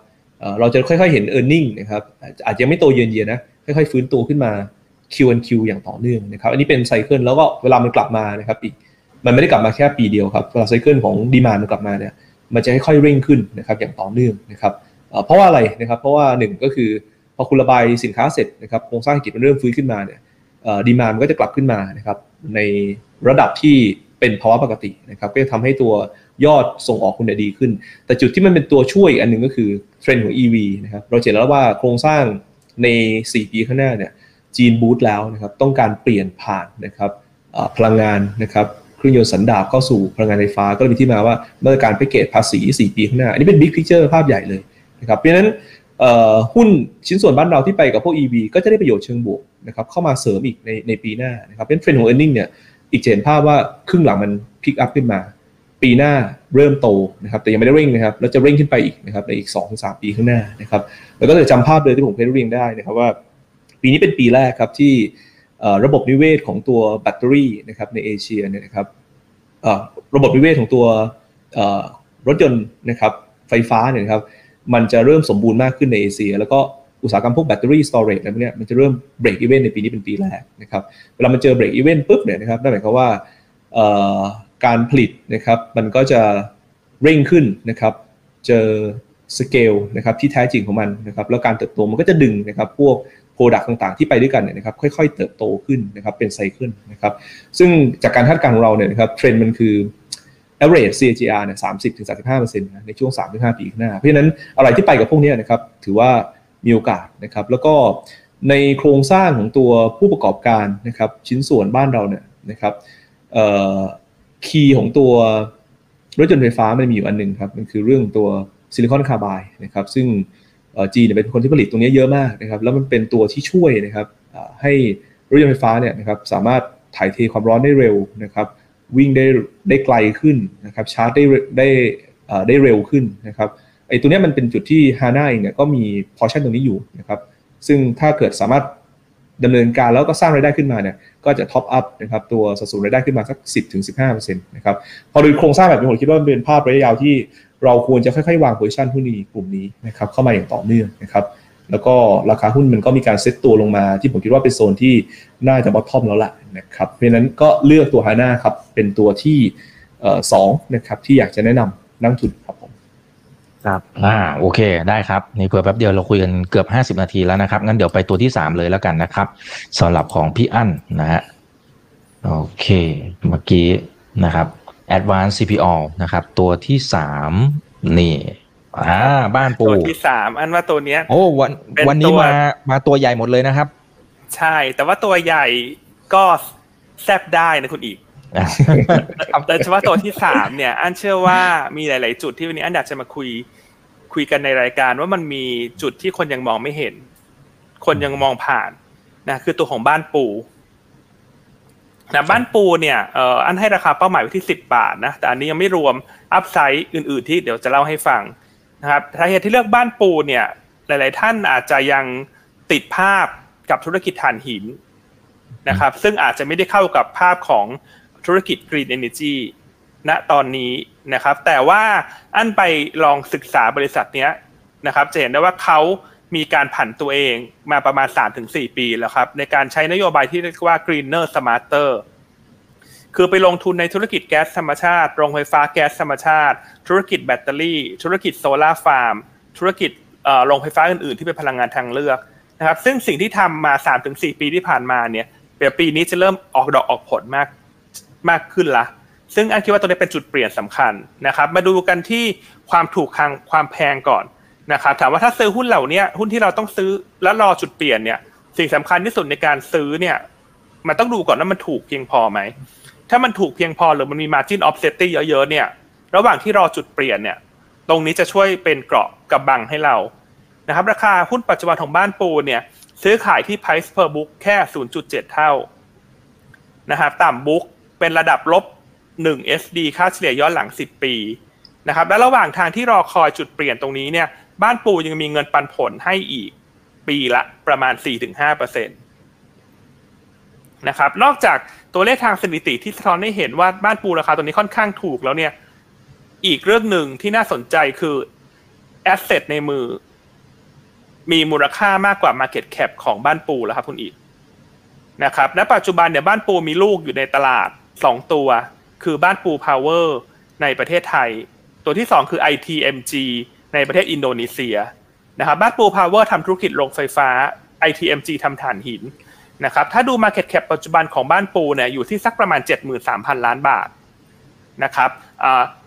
เราจะค่อยๆเห็น e a r n i n g นะครับอาจอาจจะไม่โตเยือนเยียนะค่อยๆฟื้นตัวขึ้นมา Q&Q อย่างต่อเนื่องนะครับอันนี้เป็นไซเคิลแล้วก็เวลามันกลับมานะครับอีก มันไม่ได้กลับมาแค่ปีเดียวครับเวลาไซเคิลของดีมานมันกลับมาเนี่ยมันจะค่อยๆเร่งขึ้นนะครับอย่างต่อเนื่องนะครับเพราะว่าอะไรนะครับเพราะว่าหนึ่งก็คือพอคุณระบายสินค้าเสร็จนะครับโครงสร้างเศรษฐกิจมันเริ่มฟื้นขึ้นมาเนี่ยดีมานมันก็จะกลับขึ้นมานะครับในระดับที่เป็นภาวะปกตินะครับก็จะทำให้ตัวยอดส่งออกคุณดีขึ้น แต่จุดที่มันเป็นตัวช่วยอีกอันหนึ่งก็คือเทรนด์ของ EV นะครับเราเห็นแล้วว่าโครงสร้างใน 4 ปีข้างหน้าเนี่ยจีน boost แล้วนะครับต้องการเปลี่ยนผ่านนะครับพลังงานนะครับ เครื่องยนต์สันดาปเข้าสู่พลังงานไฟฟ้า ก็เลยมีที่มาว่ามาตรการแพ็กเกจภาษี 4 ปีข้างหน้า อันนี้เป็น big picture ภาพใหญ่เลยนะครับเพราะฉะนั้นหุ้นชิ้นส่วนบ้านเราที่ไปกับพวก EV ก็จะได้ประโยชน์เชิงบวกนะครับเข้ามาเสริมอีกในในปีหน้านะครับเป็นเทรนด์ของ e a r n i n g เนี่ยอีกเห็นภาพว่าครึ่งหลังมัน pick up ขึ้นมา ปีหน้าเริ่มโตนะครับแต่ยังไม่ได้เร่งนะครับแล้วจะเร่งขึ้นไปอีกนะครับในอีก2 ถึง 3 ปีข้างหน้านะครับแล้วก็จะจำภาพเลยที่ผมเคยเรียนได้นะครับว่า ปีนี้เป็นปีแรกครับที่ ระบบนิเวศของตัวแบตเตอรี่นะครับในเอเชียเนี่ยนะครับระบบนิเวศของตัวรถยนต์นะครับไฟฟ้าเนี่ยครับมันจะเริ่มสมบูรณ์มากขึ้นในเอเชีย แล้วก็อุตสาหกรรมพวกแบตเตอรี่ storage อะไรพวกนี้มันจะเริ่มbreak even ในปีนี้เป็นปีแรกนะครับเวลามันเจอ break even ปุ๊บเนี่ยนะครับนั่นหมายความว่าการผลิตนะครับมันก็จะเร่งขึ้นนะครับเจอสเกลนะครับที่แท้จริงของมันนะครับแล้วการเติบโตมันก็จะดึงนะครับพวก product ต่างๆ ที่ไปด้วยกันเนี่ยนะครับค่อยๆ เติบโตขึ้นนะครับเป็น cycle นะครับซึ่งจากการคาดการณ์ของเราเนี่ยนะครับเทรนด์มันคือ average CAGR เนี่ยสามสิบถึงสามสิบห้าเปอร์เซ็นต์ในช่วงสามถึงห้าปีข้างหน้า เพราะฉะนั้นอะไรที่ไปกับพวกนี้นะครับถือว่ามีโอกาสนะครับแล้วก็ในโครงสร้างของตัวผู้ประกอบการนะครับชิ้นส่วนบ้านเราเนี่ยนะครับ key ของตัวรถยนต์ไฟฟ้ามันมีอยู่อันหนึ่งครับมันคือเรื่องตัว silicon carbide นะครับซึ่ง จีนเป็นคนที่ผลิตตรงนี้เยอะมากนะครับแล้วมันเป็นตัวที่ช่วยนะครับให้รถยนต์ไฟฟ้าเนี่ยนะครับสามารถถ่ายเทความร้อนได้เร็วนะครับวิ่งได้ได้ไกลขึ้นนะครับชาร์จได้ได้ได้เร็วขึ้นนะครับไอ้ตัวนี้มันเป็นจุดที่ฮาน่าเองเนี่ยก็มีพอชั่นตรงนี้อยู่นะครับซึ่งถ้าเกิดสามารถดำเนินการแล้วก็สร้างรายได้ขึ้นมาเนี่ยก็จะ top up นะครับตัวสัดส่วนรายได้ขึ้นมาสัก 10-15%นะครับพอดูโครงสร้างแบบนี้ผมคิดว่าเป็นภาพระยะยาวที่ เราควรจะค่อยๆ วาง position หุ้นในกลุ่มนี้นะครับเข้ามาอย่างต่อเนื่องนะครับแล้วก็ราคาหุ้นมันก็มีการเซ็ตตัวลงมา ที่ผมคิดว่าเป็นโซนที่น่าจะบอททอมแล้วล่ะนะครับเพราะนั้นก็เลือกตัวฮาน่าครับเป็นตัวที่สองนะครับที่อยากจะแนะนำนักทุนครับผมครับอ่าโอเคได้ครับนี่เผื่อแป๊บเดียวเราคุยกันเกือบห้าสิบนาทีแล้วนะครับ งั้นเดี๋ยวไปตัวที่สามเลยแล้วกันนะครับสำหรับของพี่อั้นนะฮะโอเคเมื่อกี้นะครับ Advanced CPO นะครับ ตัวที่สามนี่อ่าบ้านปูตัวที่สามอันว่าตัวเนี้ย โอ้วันวันนี้มามาตัวใหญ่หมดเลยนะครับ ใช่ แต่ว่าตัวใหญ่ก็แซบได้นะคุณอีกแต่เฉพาะตัวที่สามเนี่ย อันเชื่อว่ามีหลาย ๆ จุดที่วันนี้อันอยากจะมาคุยคุยกันในรายการว่ามันมีจุดที่คนยังมองไม่เห็น คนยังมองผ่านนะคือตัวของบ้านปู นะบ้านปูเนี่ยเอ่ออันให้ราคาเป้าหมายไว้ที่สิบบาทนะแต่อันนี้ยังไม่รวมอัพไซด์อื่น ๆ ที่เดี๋ยวจะเล่าให้ฟังนะครับสาเหตุที่เลือกบ้านปูเนี่ยหลาย ๆ ท่านอาจจะยังติดภาพกับธุรกิจถ่านหินนะครับ ซึ่งอาจจะไม่ได้เข้ากับภาพของธุรกิจ Green Energy ณตอนนี้นะครับ แต่ว่าอันไปลองศึกษาบริษัทเนี้ยนะครับ จะเห็นได้ว่าเขา มีการผันตัวเองมาประมาณ 3-4 ปีแล้วครับ ในการใช้นโยบายที่เรียกว่า greener smarter คือไปลงทุนในธุรกิจแก๊สธรรมชาติ โรงไฟฟ้าแก๊สธรรมชาติ ธุรกิจแบตเตอรี่ ธุรกิจโซลาร์ฟาร์ม ธุรกิจโรงไฟฟ้าอื่นๆ ที่เป็นพลังงานทางเลือกนะครับ ซึ่งสิ่งที่ทำมา 3-4 ปีที่ผ่านมาเนี่ยเดี๋ยวปีนี้จะเริ่มออกดอกออกผลมากมากขึ้นละ ซึ่งอันคิดว่าตัวนี้เป็นจุดเปลี่ยนสำคัญนะครับ มาดูกันที่ความถูกทางความแพงก่อน นะครับถามว่าถ้าซื้อหุ้นเหล่านี้หุ้นที่เราต้องซื้อแล้วรอจุดเปลี่ยนเนี่ย สิ่งสำคัญที่สุดในการซื้อเนี่ย มันต้องดูก่อนว่ามันถูกเพียงพอไหม ถ้ามันถูกเพียงพอหรือมันมี margin of safety เยอะๆเนี่ย ระหว่างที่รอจุดเปลี่ยนเนี่ย ตรงนี้จะช่วยเป็นเกราะกับบังให้เรานะครับ ราคาหุ้นปัจจุบันของบ้านปูเนี่ย ซื้อขายที่ price per book แค่ 0.7 เท่านะครับต่ำบุ๊กเป็นระดับลบ 1 SD ค่าเฉลี่ยย้อนหลัง 10 ปีนะครับและระหว่างทางที่รอคอยจุดเปลี่ยนตรงนี้เนี่ย บ้านปูยังมีเงินปันผลให้อีกปีละประมาณ 4-5%นะครับ นอกจากตัวเลขทางสถิติที่สะท้อนให้เห็นว่าบ้านปูราคาตัวนี้ค่อนข้างถูกแล้วเนี่ย อีกเรื่องหนึ่งที่น่าสนใจคือแอสเซทในมือ มีมูลค่ามากกว่า Market Cap ของบ้านปูแล้วครับคุณอีกนะครับ ณ ปัจจุบันเนี่ยบ้านปูมีลูกอยู่ในตลาดสองตัว คือบ้านปูพาวเวอร์ในประเทศไทย ตัวที่สองคือ ITMG ในประเทศอินโดนีเซียนะครับบ้านปูพาวเวอร์ทำธุรกิจโรงไฟฟ้า ITMG ทำถ่านหินนะครับถ้าดู Market Cap ปัจจุบันของบ้านปูเนี่ยอยู่ที่สักประมาณ 73,000 ล้านบาทนะครับ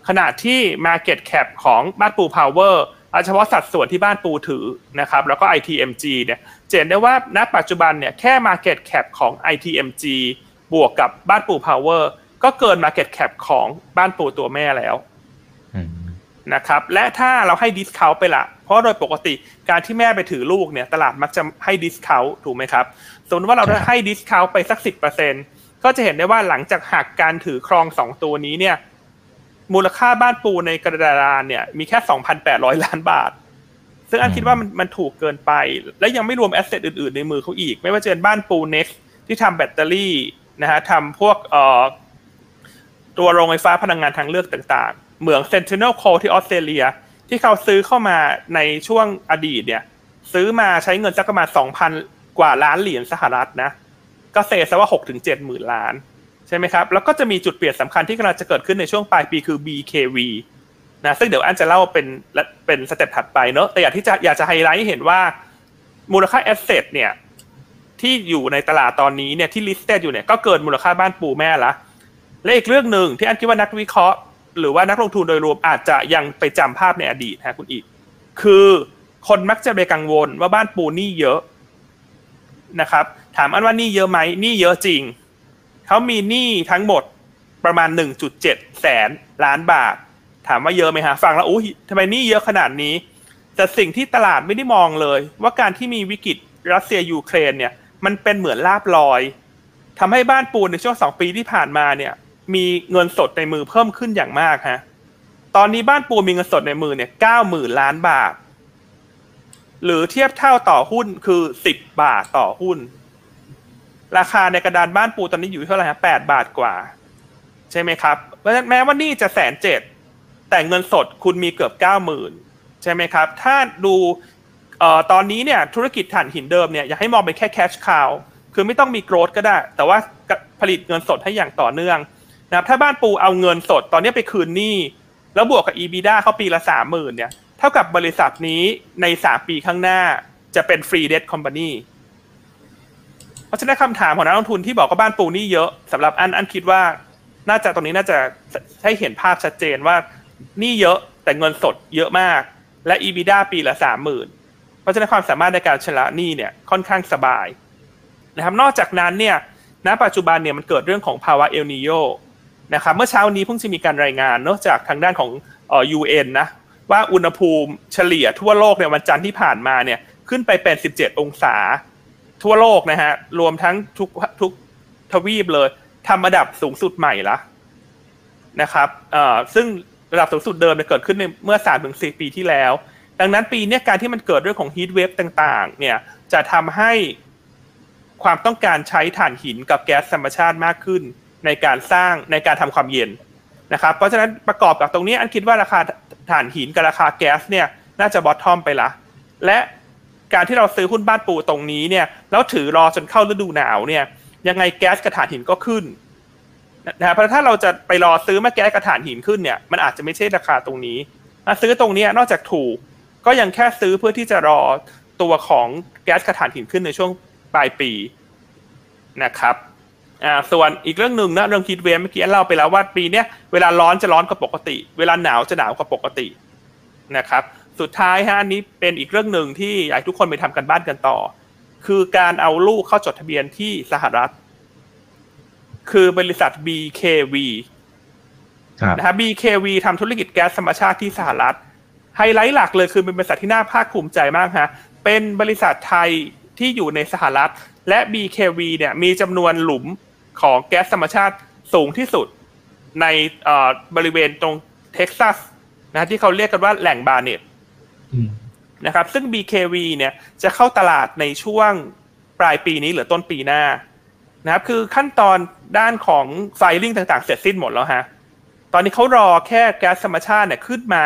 ขณะที่ Market Cap ของบ้านปูพาวเวอร์เฉพาะสัดส่วนที่บ้านปูถือนะครับแล้วก็ ITMG เนี่ยเห็นได้ว่าณปัจจุบันเนี่ยแค่ Market Cap ของ ITMG บวกกับบ้านปูพาวเวอร์ก็เกิน Market Cap ของบ้านปูตัวแม่แล้ว นะครับและถ้าเราให้ discount ไปละ เพราะโดยปกติการที่แม่ไปถือลูกเนี่ยตลาดมักจะให้ discount ถูกไหมครับสมมติว่าเราให้ discount ไปสักสิบเปอร์เซ็นต์ก็จะเห็นได้ว่าหลังจากหักการถือครองสองตัวนี้เนี่ยมูลค่าบ้านปูในกระดานเนี่ยมีแค่สองพันแปดร้อยล้านบาท ซึ่งอันคิดว่ามันมันถูกเกินไป และยังไม่รวม asset อื่นๆ ในมือเขาอีก ไม่ว่าจะเป็นบ้านปูเน็กซ์ที่ทำแบตเตอรี่นะฮะทำพวกเอ่อตัวโรงไฟฟ้าพลังงานทางเลือกต่างๆ เหมือง Centennial Coal ที่ออสเตรเลีย ที่เขาซื้อเข้ามาในช่วงอดีตเนี่ย ซื้อมาใช้เงินสักประมาณสองพันกว่าล้านเหรียญสหรัฐนะก็ say ซะว่าหกถึงเจ็ดหมื่นล้านใช่ไหมครับ แล้วก็จะมีจุดเปลี่ยนสำคัญที่กำลังจะเกิดขึ้นในช่วงปลายปีคือ BKV นะซึ่งเดี๋ยวอันจะเล่าเป็นเป็น step ถัดไปเนอะแต่อยากที่จะอยากจะไฮไลท์ให้เห็นว่ามูลค่า asset เนี่ยที่อยู่ในตลาดตอนนี้เนี่ยที่ list อยู่เนี่ยก็เกินมูลค่าบ้านปูแม่ละและอีกเรื่องหนึ่งที่อันคิดว่านักวิเคราะห์ หรือว่านักลงทุนโดยรวมอาจจะยังไปจำภาพในอดีตฮะคุณอีก คือคนมักจะไปกังวลว่าบ้านปูหนี้เยอะนะครับ ถามอันว่าหนี้เยอะไหมหนี้เยอะจริง เขามีหนี้ทั้งหมดประมาณ 1.7 แสนล้านบาท ถามว่าเยอะไหมฮะฟังแล้วอุ้ทำไมหนี้เยอะขนาดนี้ แต่สิ่งที่ตลาดไม่ได้มองเลย ว่าการที่มีวิกฤตรัสเซียยูเครนเนี่ย มันเป็นเหมือนลาบลอยทำให้บ้านปูนในช่วงสองปีที่ผ่านมาเนี่ย มีเงินสดในมือเพิ่มขึ้นอย่างมากฮะ ตอนนี้บ้านปูมีเงินสดในมือเนี่ยเก้าหมื่นล้านบาท หรือเทียบเท่าต่อหุ้นคือสิบบาทต่อหุ้น ราคาในกระดานบ้านปูตอนนี้อยู่เท่าไหร่ฮะแปดบาทกว่า ใช่ไหมครับแม้ว่านี่จะแสนเจ็ดแต่เงินสดคุณมีเกือบเก้าหมื่นใช่ไหมครับ ถ้าดูออตอนนี้เนี่ยธุรกิจถ่านหินเดิมเนี่ยอยากให้มองเป็นแค่แคชคาวคือไม่ต้องมีโกรดก็ได้ แต่ว่าผลิตเงินสดให้อย่างต่อเนื่อง นะครับถ้าบ้านปูเอาเงินสดตอนนี้ไปคืนหนี้แล้วบวกกับ EBITDA เข้าปีละสามหมื่นเนี่ยเท่ากับบริษัทนี้ในสามปีข้างหน้าจะเป็นฟรีเด t คอมพานีเพราะฉะนั้นคำถามของนักลงทุนที่บอกว่าบ้านปูนี่เยอะสำหรับอันอันคิดว่าน่าจะตรงนี้น่าจะให้เห็นภาพชัดเจนว่านี่เยอะแต่เงินสดเยอะมาก และ EBITDA ปีละสามหมื่นเพราะฉะนั้นความสามารถในการชำระหนี้เนี่ยค่อนข้างสบายนะครับนอกจากนั้นเนี่ยณปัจจุบันเนี่ยมันเกิดเรื่องของภาวะเอลนิโย นะครับเมื่อเช้านี้เพิ่งจะมีการรายงานเนอะจากทางด้านของเอ่อ UN นะว่าอุณหภูมิเฉลี่ยทั่วโลกในวันจันทร์ที่ผ่านมาเนี่ยขึ้นไปเป็น17องศา ทั่วโลกนะฮะรวมทั้งทุกทุกทวีปเลยทำระดับสูงสุดใหม่ละนะครับเอ่อซึ่งระดับสูงสุดเดิมเนี่ยเกิดขึ้นในเมื่อ3-4ปีที่แล้ว ดังนั้นปีนี้การที่มันเกิดเรื่องของฮีทเวฟต่างๆ เนี่ยจะทำให้ความต้องการใช้ถ่านหินกับแก๊สธรรมชาติมากขึ้น ในการสร้างในการทำความเย็นนะครับ เพราะฉะนั้นประกอบกับตรงนี้อันคิดว่าราคาถ่านหินกับราคาแก๊สเนี่ยน่าจะ bottom ไปละ และการที่เราซื้อหุ้นบ้านปูตรงนี้เนี่ยแล้วถือรอจนเข้าฤดูหนาวเนี่ยยังไงแก๊สกับถ่านหินก็ขึ้นนะเพราะถ้าเราจะไปรอซื้อมาแก๊สกับถ่านหินขึ้นเนี่ยมันอาจจะไม่ใช่ราคาตรงนี้ซื้อตรงนี้นอกจากถูกก็ยังแค่ซื้อเพื่อที่จะรอตัวของแก๊สกับถ่านหินขึ้นในช่วงปลายปีนะครับ อ่าส่วนอีกเรื่องหนึ่งนะเรื่อง heat wave เมื่อกี้เล่าไปแล้วว่าปีนี้เวลาร้อนจะร้อนกว่าปกติ เวลาหนาวจะหนาวกว่าปกตินะครับ สุดท้ายฮะอันนี้เป็นอีกเรื่องหนึ่งที่อยากทุกคนไปทำกันบ้านกันต่อ คือการเอาลูกเข้าจดทะเบียนที่สหรัฐ คือบริษัท BKV นะฮะ BKV ทำธุรกิจแก๊สธรรมชาติที่สหรัฐไฮไลท์หลักเลยคือเป็นบริษัทที่น่าภาคภูมิใจมากฮะเป็นบริษัทไทยที่อยู่ในสหรัฐ และ BKV เนี่ยมีจำนวนหลุม ของแก๊สธรรมชาติสูงที่สุดในบริเวณตรงเท็กซัสนะที่เขาเรียกกันว่าแหล่งบาเนตนะครับ ซึ่ง BKV เนี่ยจะเข้าตลาดในช่วงปลายปีนี้หรือต้นปีหน้านะครับ คือขั้นตอนด้านของไฟลิ่งต่างๆ เสร็จสิ้นหมดแล้วฮะ ตอนนี้เขารอแค่แก๊สธรรมชาติเนี่ยขึ้นมา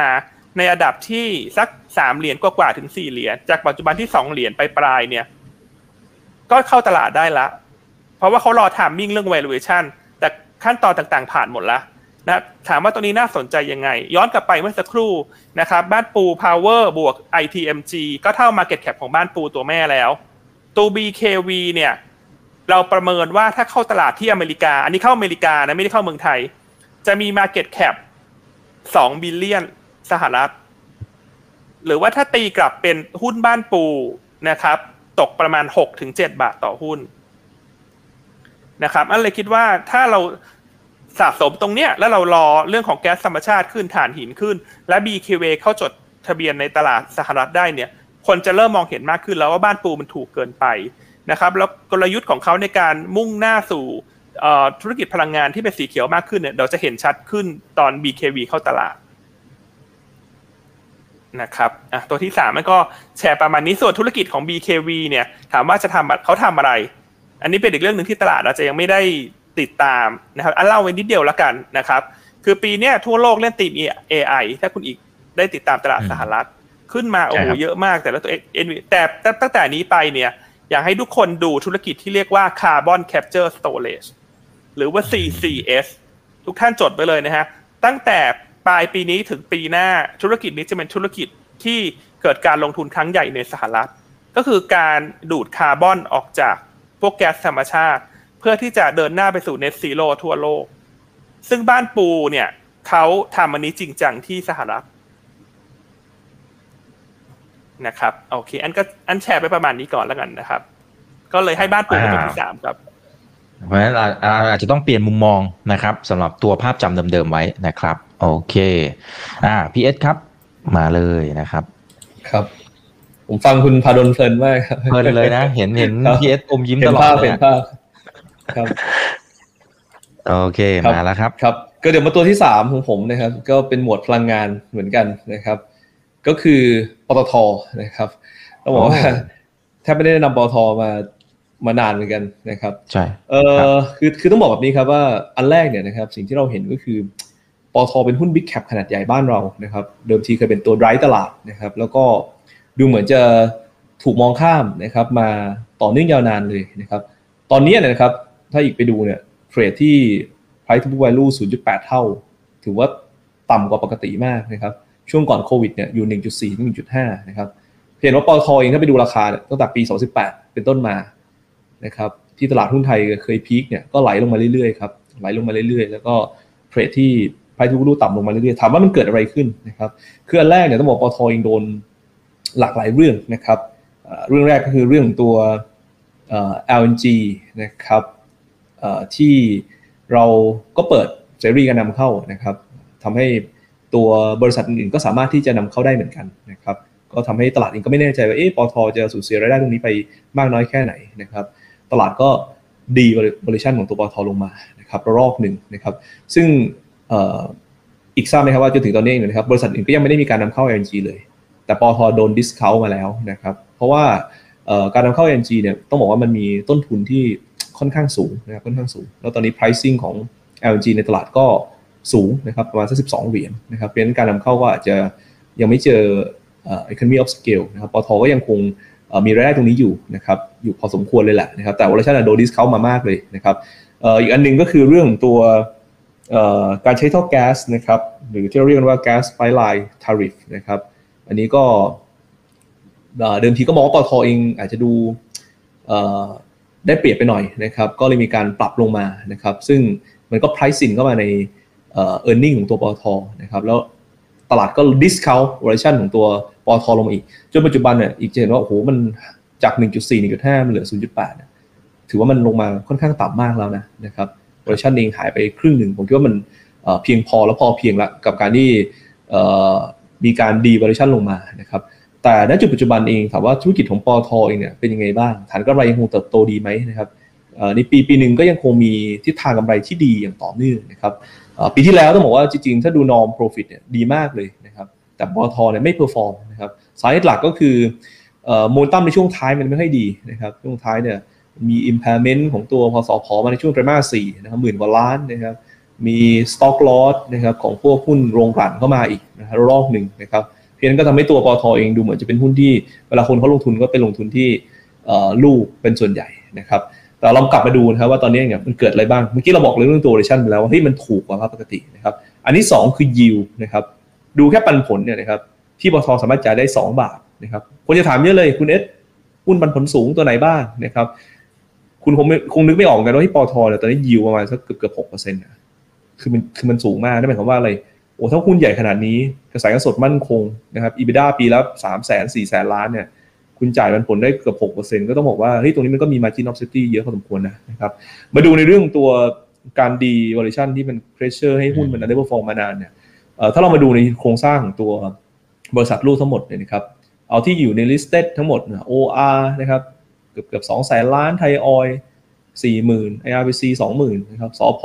ในระดับที่สักสามเหรียญกว่าๆถึงสี่เหรียญจากปัจจุบันที่สองเหรียญไปปลายเนี่ย ก็เข้าตลาดได้ละ เพราะว่าเขารอ timing เรื่อง valuation แต่ขั้นตอนต่างๆผ่านหมดแล้วนะถามว่าตัวนี้น่าสนใจยังไง ย้อนกลับไปเมื่อสักครู่นะครับบ้านปู power บวก ITMG ก็เท่า market cap ของบ้านปูตัวแม่แล้ว ตัว BKV เนี่ยเราประเมินว่าถ้าเข้าตลาดที่อเมริกา อันนี้เข้าอเมริกานะไม่ได้เข้าเมืองไทย จะมี market cap 2 billion สหรัฐ หรือว่าถ้าตีกลับเป็นหุ้นบ้านปูนะครับ ตกประมาณ6ถึง7บาทต่อหุ้น นะครับอันเลยคิดว่าถ้าเราสะสมตรงเนี้ยแล้วเรารอเรื่องของแก๊สธรรมชาติขึ้นถ่านหินขึ้น และ BKW เข้าจดทะเบียนในตลาดสหรัฐได้เนี่ย คนจะเริ่มมองเห็นมากขึ้นแล้วว่าบ้านปูมันถูกเกินไปนะครับ แล้วกลยุทธ์ของเขาในการมุ่งหน้าสู่ธุรกิจพลังงานที่เป็นสีเขียวมากขึ้นเนี่ยเราจะเห็นชัดขึ้นตอน BKV เข้าตลาดนะครับอะตัวที่สามมันก็แชร์ประมาณนี้ส่วนธุรกิจของ BKV เนี่ยถามว่าจะทำเขาทำอะไร อันนี้เป็นอีกเรื่องหนึ่งที่ตลาดอาจจะยังไม่ได้ติดตามนะครับอันเล่าไว้นิดเดียวแล้วกันนะครับ คือปีนี้ทั่วโลกเล่นตีม AI ถ้าคุณอีกได้ติดตามตลาดสหรัฐ ขึ้นมาโอ้ใช่โหครับเยอะมากแต่ละตัวเอ็นแต่แต่ตั้งแต่นี้ไปเนี่ย อยากให้ทุกคนดูธุรกิจที่เรียกว่า Carbon Capture Storage หรือว่า CCS ทุกท่านจดไปเลยนะฮะ ตั้งแต่ปลายปีนี้ถึงปีหน้าธุรกิจนี้จะเป็นธุรกิจที่เกิดการลงทุนครั้งใหญ่ในสหรัฐ ก็คือการดูดคาร์บอนออกจาก พวกแก๊สธรรมชาติ เพื่อที่จะเดินหน้าไปสู่ net zero ทั่วโลก ซึ่งบ้านปูเนี่ยเขาทำอันนี้จริงจังที่สหรัฐนะครับโอเค อันก็อันแชร์ไปประมาณนี้ก่อนแล้วกันนะครับ ก็เลยให้บ้านปูเป็นตัวที่สามครับเพราะฉะนั้นเราเราอาจจะต้องเปลี่ยนมุมมองนะครับสำหรับตัวภาพจำเดิมๆไว้นะครับ โอเค อ่าพี่เอสครับ มาเลยนะครับ ครับ ผมฟังคุณภาดลเพลินมากครับเพลินเลยนะ เห็นเห็นครับพี่เอสอมยิ้มเห็นตลอดภาพเลยเห็นอะภาพครับ โอเคครับมาแล้วครับ ครับ ก็เดี๋ยวมาตัวที่สามของผมนะครับ ก็เป็นหมวดพลังงานเหมือนกันนะครับ ก็คือปตทนะครับต้องบอกว่าโอ้แทบไม่ได้นำปตทมามานานเหมือนกันนะครับ ใช่ เออคือคือต้องบอกแบบนี้ครับว่าอันแรกเนี่ยนะครับ สิ่งที่เราเห็นก็คือปตทเป็นหุ้นบิ๊กแคปขนาดใหญ่บ้านเรานะครับ เดิมทีเคยเป็นตัวไร้ตลาดนะครับ แล้วก็ ดูเหมือนจะถูกมองข้ามนะครับมาต่อเนื่องยาวนานเลยนะครับ ตอนนี้เนยนะครับถ้าอีกไปดูเนี่ยเทรดที่ price to book value 0.8 เท่า ถือว่าต่ำกว่าปกติมากนะครับช่วงก่อนโควิดเนี่ยอยู่ 1.4ถึง1.5 นะครับเห็นว่าปตทเองถ้าไปดูราคาตั้งแต่ปี 2018 เป็นต้นมานะครับที่ตลาดหุ้นไทยเคยพีคเนี่ยก็ไหลลงมาเรื่อยๆครับไหลลงมาเรื่อยๆ แล้วก็เทรดที่ price to value ต่ำลงมาเรื่อยๆถามว่ามันเกิดอะไรขึ้นนะครับคืออันแรกเนี่ยต้องบอกปตทเองโดน หลากหลายเรื่องนะครับเรื่องแรกก็คือเรื่องตัว LNG นะครับที่เราก็เปิดเสรีการนำเข้านะครับทำให้ตัวบริษัทอื่นก็สามารถที่จะนำเข้าได้เหมือนกันนะครับก็ทำให้ตลาดเองก็ไม่แน่ใจว่าเอ๊ะปตทจะสูญเสียรายได้ตรงนี้ไปมากน้อยแค่ไหนนะครับตลาดก็ดีบริชันของตัวปตทลงมานะครับระลอกหนึ่งนะครับซึ่งอีกทราบไหมครับว่าจนถึงตอนนี้เองนะครับบริษัทอื่นก็ยังไม่ได้มีการนำเข้า LNG เลย แต่ปตทโดนดิสคาวมาแล้วนะครับ เพราะว่าการนำเข้า LNG เนี่ยต้องบอกว่ามันมีต้นทุนที่ค่อนข้างสูงนะครับค่อนข้างสูง แล้วตอนนี้ pricing ของ LNG ในตลาดก็สูงนะครับประมาณสัก12 เหรียญนะครับเพราะฉะนั้นการนำเข้าก็อาจจะยังไม่เจออ่อ economy of scale นะครับปตท.ก็ยังคงมีรายได้ตรงนี้อยู่นะครับอยู่พอสมควรเลยแหละนะครับแต่ valuation โดน discount มามากเลยนะครับอีกอันหนึ่งก็คือเรื่องตัวการใช้ท่อแก๊สนะครับหรือที่เราเรียกกันว่า gas pipeline tariff นะครับ อันนี้ก็เดิมทีก็มองว่าปตทเองอาจจะดูได้เปรียบไปหน่อยนะครับ ก็เลยมีการปรับลงมานะครับ ซึ่งมันก็ pricing เข้ามาในเออ earning ของตัวปตทนะครับ แล้วตลาดก็ discount valuation ของตัวปตทลงมาอีก จนปัจจุบันเนี่ยอีกจะเห็นว่าโอ้โหมันจาก 1.4 1.5 มันเหลือ 0.8 ถือว่ามันลงมาค่อนข้างต่ำมากแล้วนะนะครับ valuation เองหายไปครึ่งหนึ่ง ผมคิดว่ามันเพียงพอแล้วพอเพียงละกับการที่ มีการดี valuation ลงมานะครับแต่ณจุดปัจจุบันเองถามว่าธุรกิจของปอทเองเนี่ยเป็นยังไงบ้าง ฐานกำไรยังคงเติบโตดีไหมนะครับในปีปีหนึ่งก็ยังคงมีทิศทางกำไรที่ดีอย่างต่อเนื่องนะครับปีที่แล้วต้องบอกว่าจริงๆ ถ้าดู norm profit เนี่ยดีมากเลยนะครับแต่ปอทเนี่ยไม่ perform นะครับสาเหตุหลักก็คือโมนตัมในช่วงท้ายมันไม่ค่อยดีนะครับช่วงท้ายเนี่ยมี impairment ของตัวพอสพอมาในช่วงไตรมาสสี่นะครับหมื่นกว่าล้านนะครับ มี stock loss นะครับของพวกหุ้นโรงกลั่นเข้ามาอีกนะครับรอบหนึ่งนะครับเพราะฉะนั้นก็ทำให้ตัวปอทอเองดูเหมือนจะเป็นหุ้นที่เวลาคนเขาลงทุนก็เป็นลงทุนที่ลูกเป็นส่วนใหญ่นะครับแต่เรากลับมาดูนะครับว่าตอนนี้เนี่ยมันเกิดอะไรบ้าง เมื่อกี้เราบอกเรื่องตัว duration ไปแล้วว่าเฮ้ยมันถูกกว่าปกตินะครับอันที่สองคือ yield นะครับดูแค่ปันผลเนี่ยนะครับที่ปอทสามารถจ่ายได้ 2 บาทนะครับคนจะถามเยอะเลยคุณเอสหุ้นปันผลสูงตัวไหนบ้างนะครับคุณคงคงนึกไม่ออกกันว่าที่ปอทเนี่ยตอนนี้ yield ประมาณสักเกือบเกือบหกเปอร์เซ็นต์นะ คือมันคือมันสูงมากนั่นหมายความว่าอะไรโอ้ถ้าหุ้นใหญ่ขนาดนี้กระแสเงินสดมั่นคงนะครับ EBITDA ปีละสามแสนสี่แสนล้านเนี่ยคุณจ่ายมันผลได้เกือบหกเปอร์เซ็นต์ก็ต้องบอกว่าเฮ้ยตรงนี้มันก็มี margin of safety เยอะพอสมควรนะนะครับมาดูในเรื่องตัวการดี valuation ที่มัน pressure ให้หุ้นมัน underperform มานานเนี่ยถ้าเรามาดูในโครงสร้างของตัวบริษัทลูกทั้งหมดเนี่ยนะครับเอาที่อยู่ใน listed ทั้งหมดนะ OR นะครับเกือบเกือบสองแสนล้านไทยออยสี่หมื่น IRPC สองหมื่นนะครับสพ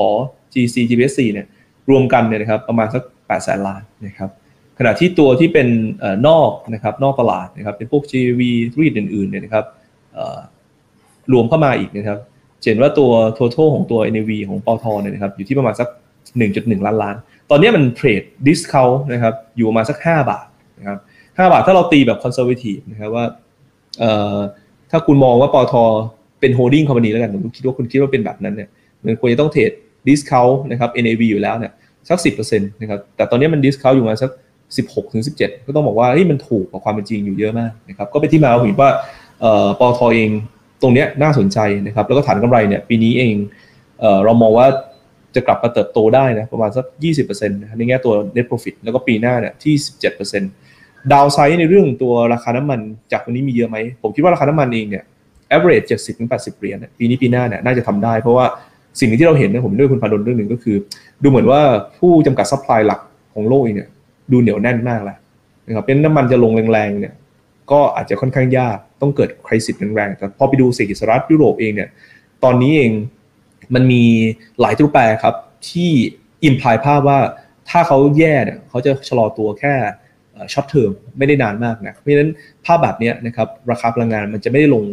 GC GBSC เนี่ยรวมกันเนี่ยนะครับประมาณสัก8แสนล้านนะครับขณะที่ตัวที่เป็นนอกนะครับนอกตลาดนะครับเป็นพวก GV ธุรกิจอื่นๆเนี่ยนะครับรวมเข้ามาอีกนะครับเห็นว่าตัว total ของตัว NAV ของปอทเนี่ยนะครับอยู่ที่ประมาณสัก 1.1 ล้านล้าน ตอนนี้มันเทรด discount นะครับอยู่ประมาณสัก 5 บาทนะครับ5บาทถ้าเราตีแบบ conservative นะครับว่าถ้าคุณมองว่าปตท.เป็น holding company แล้วกันผมคิดว่าคุณคิดว่าเป็นแบบนั้นเนี่ยมันควรจะต้องเทรด discount นะครับ NAV อยู่แล้วเนี่ยสัก 10%นะครับแต่ตอนนี้มัน discount อยู่มาสัก 16ถึง17 ก็ต้องบอกว่าเฮ้ยมันถูกกว่าความเป็นจริงอยู่เยอะมากนะครับก็เป็นที่มาผมว่าเอ่อปตท.เองตรงเนี้ยน่าสนใจนะครับแล้วก็ฐานกำไรเนี่ยปีนี้เองเออเรามองว่าจะกลับมาเติบโตได้นะประมาณสัก 20%นะครับในแง่ตัว net profit แล้วก็ปีหน้าเนี่ยที่ 17% downside ในเรื่องตัวราคาน้ำมันจากวันนี้มีเยอะไหม ผมคิดว่าราคาน้ำมันเองเนี่ย average 70-80 เหรียญปีนี้ปีหน้าเนี่ยน่าจะทำได้ เพราะว่า สิ่งที่เราเห็นนะผมด้วยคุณภาดลเรื่องหนึ่งก็คือ ดูเหมือนว่าผู้จำกัด supply หลักของโลกเองเนี่ยดูเหนียวแน่นมากแล้วนะครับเป็นน้ำมันจะลงแรงๆเนี่ยก็อาจจะค่อนข้างยากต้องเกิด crisis แรงๆแต่พอไปดูเศรษฐกิจสหรัฐยุโรปเองเนี่ยตอนนี้เองมันมีหลายตัวแปรครับที่ imply ภาพว่าถ้าเขาแย่เนี่ยเขาจะชะลอตัวแค่ short term ไม่ได้นานมากนะเพราะฉะนั้นภาพแบบนี้นะครับราคาพลังงานมันจะไม่ได้ลง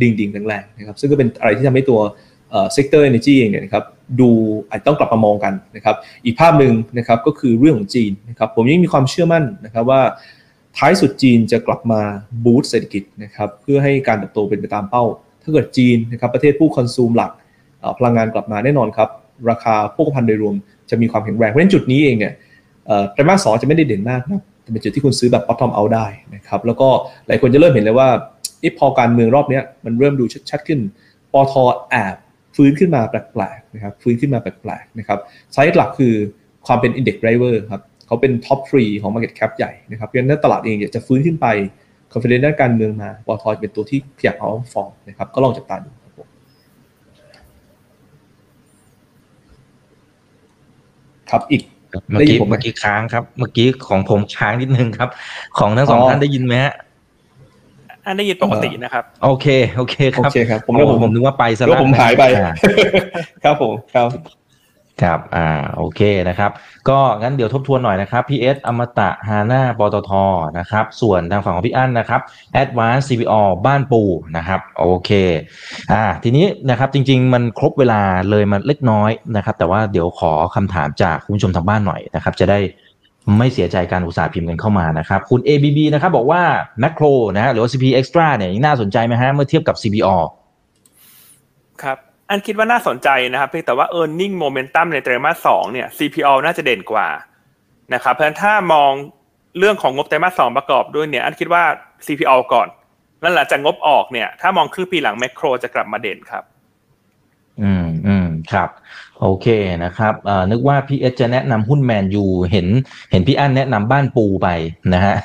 ดิ่งดิ่งแรงๆนะครับซึ่งก็เป็นอะไรที่ทำให้ตัว sector energy เองเนี่ยนะครับดูอาจต้องกลับมามองกันนะครับอีกภาพหนึ่งนะครับก็คือเรื่องของจีนนะครับผมยังมีความเชื่อมั่นนะครับว่าท้ายสุดจีนจะกลับมาบูตเศรษฐกิจนะครับเพื่อให้การเติบโตเป็นไปตามเป้า ถ้าเกิดจีนนะครับประเทศผู้คอนซูมหลักพลังงานกลับมาแน่นอนครับ ราคาพวกพันโดยรวมจะมีความแข็งแรงเพราะฉะนั้นจุดนี้เองเนี่ยไตรมาสสองจะไม่ได้เด่นมากนะแต่เป็นจุดที่คุณซื้อแบบ bottom out ได้นะครับแล้วก็หลายคนจะเริ่มเห็นเลยว่าอพอการเมืองรอบนี้มันเริ่มดูชัดๆขึ้นปตทแอบ ฟื้นขึ้นมาแปลกๆนะครับฟื้นขึ้นมาแปลกๆนะครับไซส์หลักคือความเป็น index driver ครับเขาเป็น top 3ของ market cap ใหญ่นะครับเพราะฉะนั้นตลาดเองจะฟื้นขึ้นไป confidence ด้านการเมืองมาปตทเป็นตัวที่อยากเอาฟอร์มนะครับก็ลองจับตาดูครับอีกเมื่อกี้เมื่อกี้ค้างครับ เมื่อกี้ของผมค้างนิดนึงครับ ของทั้งสองท่านได้ยินไหมฮะ อันได้ยินปกตินะครับ โอเค โอเคคโอรับเคครับ ผมผมก็ผมผมนึกว่าไปซะก็ผมหายไปอ่ครับผมครับครับ อ่า โอเคนะครับ ก็งั้นเดี๋ยวทบทวนหน่อยนะครับ PS อมตะฮาน่าปตทนะครับ ส่วนทางฝั่งของพี่อั้นนะครับ Advance CVO บ้านปูนะครับ โอเค อ่า ทีนี้นะครับ จริง ๆ มันครบเวลาเลยมันเล็กน้อยนะครับ แต่ว่าเดี๋ยวขอคำถามจากคุณผู้ชมทางบ้านหน่อยนะครับ จะได้ ไม่เสียใจการอุตสาห์พิมพ์กันเข้ามานะครับ คุณ ABB นะครับบอกว่า Macro นะฮะหรือว่า CP Extra เนี่ยน่าสนใจไหมฮะเมื่อเทียบกับ CBO ครับ อันคิดว่าน่าสนใจนะครับเพียงแต่ว่า e a r n i n g momentum ในไตรมาสสองเนี่ย CPO น่าจะเด่นกว่านะครับ เพราะฉะนั้นถ้ามองเรื่องของงบไตรมาสสองประกอบด้วยเนี่ยอันคิดว่า CPO ก่อนแล้วหลังจากงบออกเนี่ยถ้ามองครึ่งปีหลังแมคโครจะกลับมาเด่นครับ ครับ โอเคนะครับเอ่อนึกว่าพี่เอสจะแนะนำหุ้นแมนยูเห็นเห็นพี่อั้นแนะนำบ้านปูไปนะฮะ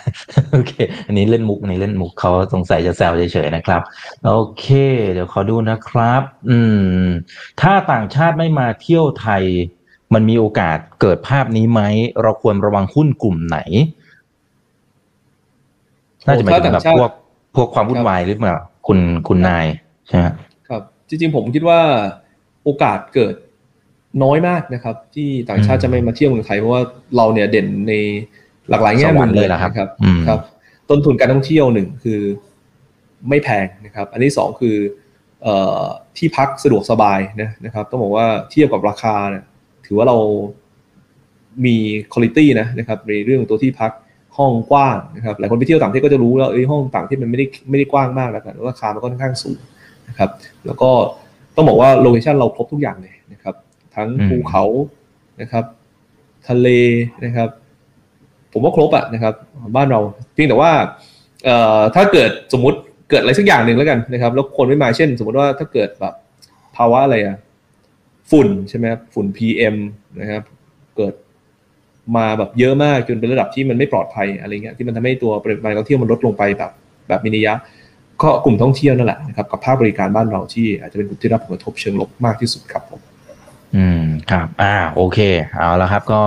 โอเค อันนี้เล่นมุกอันนี้เล่นมุกเขาสงสัยจะแซวเฉยๆนะครับ โอเค เดี๋ยวขอดูนะครับ อืม ถ้าต่างชาติไม่มาเที่ยวไทย มันมีโอกาสเกิดภาพนี้ไหม เราควรระวังหุ้นกลุ่มไหนน่าจะหมายถึงแบบพวกพวกความวุ่นวายหรือเปล่าคุณคุณนายใช่ไหมครับ จริงๆผมคิดว่า โอกาสเกิดน้อยมากนะครับ ที่ต่างชาติจะไม่มาเที่ยวเมืองไทยเพราะว่าเราเนี่ยเด่นในหลากหลายแง่สมุวรมรค์เลยเหรอครับนะครับอืมครับ ต้นทุนการท่องเที่ยวหนึ่งคือไม่แพงนะครับ อันที่สองคือเอ่อที่พักสะดวกสบายนะนะครับ ต้องบอกว่าเทียบกับราคาเนี่ยถือว่าเรามีคุณภาพนะนะครับในเรื่องตัวที่พักห้องกว้างนะครับหลายคนไปเที่ยวต่างประเทศก็จะรู้แล้วเอ้ยห้องต่างประเทศมันไม่ได้ไม่ได้กว้างมากแล้วกันราคามันก็ค่อนข้างสูงนะครับ แล้วก็ ต้องบอกว่าโลเคชันเราครบทุกอย่างเลยนะครับ ทั้งอืมภูเขานะครับ ทะเลนะครับ ผมว่าครบอะนะครับ บ้านเราเพียงแต่ว่าเอ่อถ้าเกิดสมมุติเกิดอะไรสักอย่างหนึ่งแล้วกันนะครับ แล้วคนไม่มาเช่น สมมติว่าถ้าเกิดแบบภาวะอะไรอะฝุ่นใช่ไหมครับฝุ่น PM นะครับ เกิดมาแบบเยอะมากจนเป็นระดับที่มันไม่ปลอดภัยอะไรเงี้ยที่มันทำให้ตัวปริมาณท่องเที่ยวมันลดลงไปแบบ แบบมินิยะ ก็กลุ่มท่องเที่ยวนั่นแหละนะครับกับภาคบริการบ้านเราที่อาจจะเป็นกลุ่มที่รับผลกระทบเชิงลบมากที่สุดครับผมอืมครับ อ่าโอเคเอาละครับ ก็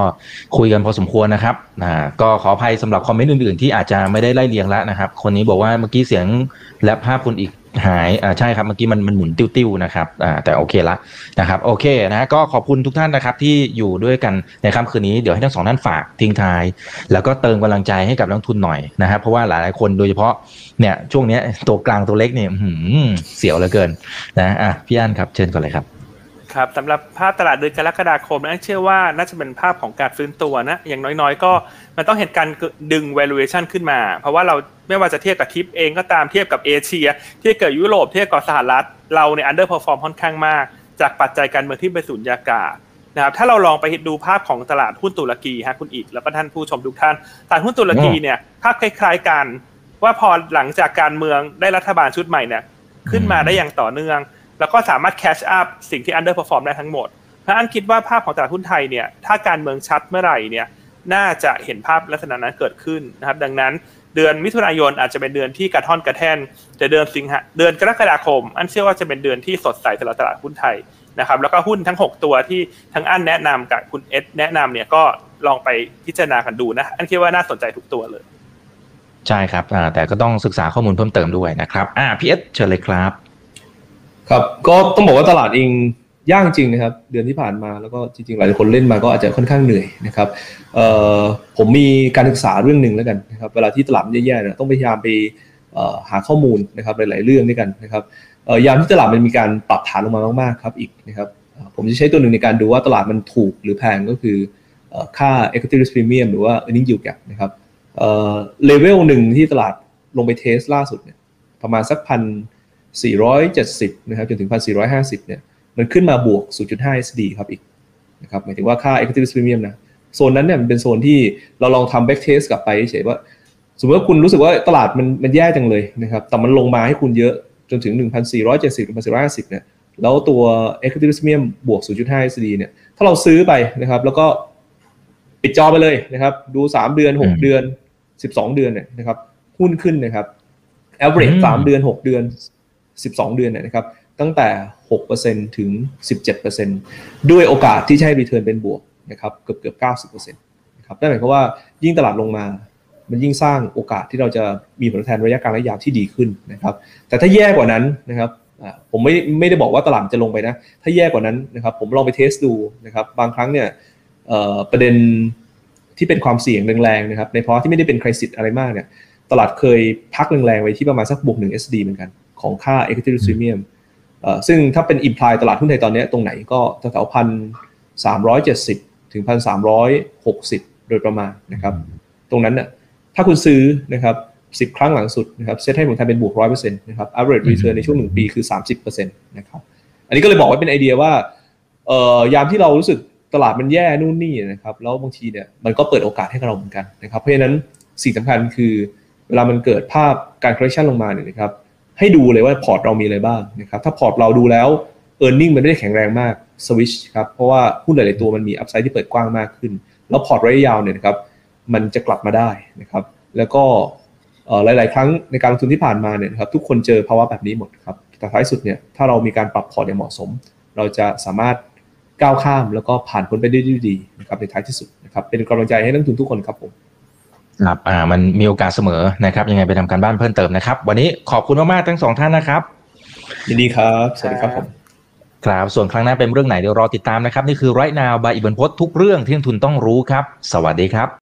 คุยกันพอสมควรนะครับอ่าก็ขออภัยสำหรับคอมเมนต์อื่นๆ ที่อาจจะไม่ได้ไล่เรียงแล้วนะครับ คนนี้บอกว่าเมื่อกี้เสียงและภาพคุณอีก หายอ่าใช่ครับเมื่อกี้มันมันหมุนติ้วๆนะครับอ่าแต่โอเคละนะครับโอเคนะก็ขอบคุณทุกท่านนะครับที่อยู่ด้วยกันในค่ำคืนนี้เดี๋ยวให้ทั้งสองท่านฝากทิ้งท้าย แล้วก็เติมกำลังใจให้กับนักทุนหน่อยนะครับเพราะว่าหลายๆคนโดยเฉพาะเนี่ยช่วงนี้ตัวกลางตัวเล็กเนี่ยเสียวเหลือเกินนะอะพี่อั้นครับเชิญก่อนเลยครับ ครับสำหรับภาพตลาดเดือนกรกฎาคมนั้นเชื่อว่าน่าจะเป็นภาพของการฟื้นตัวนะอย่างน้อยๆ ก็มันต้องเห็นการดึง valuation ขึ้นมา เพราะว่าเราไม่ว่าจะเทียบกับทิปเองก็ตามเทียบกับเอเชีย เทียบกับยุโรปเทียบกับสหรัฐ เราใน underperform ค่อนข้างมาก จากปัจจัยการเมืองที่เป็นสุญญากาศนะครับถ้าเราลองไปดูภาพของตลาดหุ้นตุรกีฮะคุณอีก แล้วก็ท่านผู้ชมทุกท่านตลาดหุ้นตุรกีเนี่ยภาพคล้าย ๆกัน ว่าพอหลังจากการเมืองได้รัฐบาลชุดใหม่เนี่ยขึ้นมาได้อย่างต่อเนื่อง แล้วก็สามารถ catch up สิ่งที่ underperform ได้ทั้งหมดเพราะอันคิดว่าภาพของตลาดหุ้นไทยเนี่ยถ้าการเมืองชัดเมื่อไหร่เนี่ยน่าจะเห็นภาพลักษณะนั้นเกิดขึ้นนะครับ ดังนั้นเดือนมิถุนายนอาจจะเป็นเดือนที่กระท่อนกระแท่นแต่เดือนสิงหาเดือนกรกฎาคม อันเชื่อว่าจะเป็นเดือนที่สดใสสำหรับตลาดหุ้นไทยนะครับ แล้วก็หุ้นทั้ง 6 ตัวที่ทั้งอันแนะนำกับคุณเอสแนะนำเนี่ยก็ลองไปพิจารณากันดูนะอันคิดว่าน่าสนใจทุกตัวเลยใช่ครับแต่ก็ต้องศึกษาข้อมูลเพิ่มเติมด้วยนะครับอ่าพีเอสเชิญเลยครับ ครับก็ต้องบอกว่าตลาดเองยากจริงนะครับ เดือนที่ผ่านมาแล้วก็จริงๆ หลายคนเล่นมาก็อาจจะค่อนข้างเหนื่อยนะครับเอ่อผมมีการศึกษาเรื่องหนึ่งแล้วกันนะครับเวลาที่ตลาดแย่ๆเนี่ยต้องพยายามไปหาข้อมูลนะครับหลายๆเรื่องด้วยกันนะครับยามที่ตลาดมันมีการปรับฐานลงมามากๆครับอีกนะครับผมจะใช้ตัวหนึ่งในการดูว่าตลาดมันถูกหรือแพงก็คือค่า equity risk premium หรือว่า earning yield gap นะครับเลเวลหนึ่งที่ตลาดลงไปเทสล่าสุดเนี่ยประมาณสักพัน 470 นะครับจนถึงพัน450 เนี่ยมันขึ้นมาบวก 0.5 SD ครับอีกนะครับหมายถึงว่าค่า equity risk premium นะโซนนั้นเนี่ยมันเป็นโซนที่เราลองทำ back test กลับไปเฉยว่า สมมติว่าคุณรู้สึกว่าตลาดมันมันแย่จังเลยนะครับแต่มันลงมาให้คุณเยอะจนถึง 1,470 1,450 เนี่ยแล้วตัว equity risk premium บวก 0.5 SD เนี่ยถ้าเราซื้อไปนะครับแล้วก็ปิดจอไปเลยนะครับดู 3 เดือน 6 เดือน 12 เดือนเนี่ยนะครับหุ้นขึ้นนะครับ average 3เดือน 6 เดือน 12 เดือนเนี่ยนะครับ ตั้งแต่ 6%ถึง 17%ด้วยโอกาสที่จะให้รีเทิร์นเป็นบวกนะครับเกือบเกือบ90%นะครับนั่นหมายความว่ายิ่งตลาดลงมา มันยิ่งสร้างโอกาสที่เราจะมีผลตอบแทนระยะกลางระยะยาวที่ดีขึ้นนะครับ แต่ถ้าแย่กว่านั้นนะครับผมไม่ไม่ได้บอกว่าตลาดจะลงไปนะ ถ้าแย่กว่านั้นนะครับผมลองไปเทสดูนะครับบางครั้งเนี่ยประเด็นที่เป็นความเสี่ยงแรงๆนะครับในเพราะที่ไม่ได้เป็นคริสิตอะไรมากเนี่ยตลาดเคยพักแรงๆไว้ที่ประมาณสักบวกหนึ่ง SD เหมือนกัน ของค่า equity premium ซึ่งถ้าเป็น imply ตลาดหุ้นไทยตอนนี้ตรงไหนก็แถวพันสามร้อยเจ็ดสิบถึงพันสามร้อยหกสิบโดยประมาณนะครับตรงนั้นน่ะถ้าคุณซื้อนะครับสิบครั้งหลังสุดนะครับเซตให้ผลตอบแทนเป็นบวกร้อยเปอร์เซ็นต์นะครับ average return ในช่วงหนึ่งปีคือสามสิบเปอร์เซ็นต์นะครับอันนี้ก็เลยบอกว่าเป็นไอเดียว่าเอ่อยามที่เรารู้สึกตลาดมันแย่นู่นนี่นะครับแล้วบางทีเนี่ยมันก็เปิดโอกาสให้กับเราเหมือนกันนะครับเพราะฉะนั้นสิ่งสำคัญคือเวลามันเกิดภาพการ correction ลงมาเนี่ยนะครับ ให้ดูเลยว่าพอร์ตเรามีอะไรบ้างนะครับถ้าพอร์ตเราดูแล้ว e a r n i n g มันไม่ได้แข็งแรงมากสวิชครับเพราะว่าหุ้นหลาย ๆ ตัวมันมี upside ที่เปิดกว้างมากขึ้น แล้วพอร์ตระยะยาวเนี่ยนะครับมันจะกลับมาได้นะครับแล้วก็หลาย ๆ ครั้งในการลงทุนที่ผ่านมาเนี่ยครับทุกคนเจอภาวะแบบนี้หมดครับแต่ท้ายสุดเนี่ยถ้าเรามีการปรับพอร์ตอย่างเหมาะสม เราจะสามารถก้าวข้ามแล้วก็ผ่านพ้นไปได้ด้วยดีนะครับในท้ายที่สุดนะครับเป็นกำลังใจให้นักลงทุนทุกคนครับผม ครับอ่ามันมีโอกาสเสมอนะครับ ยังไงไปทำการบ้านเพิ่มเติมนะครับ วันนี้ขอบคุณมากๆทั้งสองท่านนะครับยินดีครับ สวัสดีครับผมครับส่วนครั้งหน้าเป็นเรื่องไหนเดี๋ยวรอติดตามนะครับ นี่คือไรนาวบายอิบันพศทุกเรื่องที่นักทุนต้องรู้ครับ สวัสดีครับ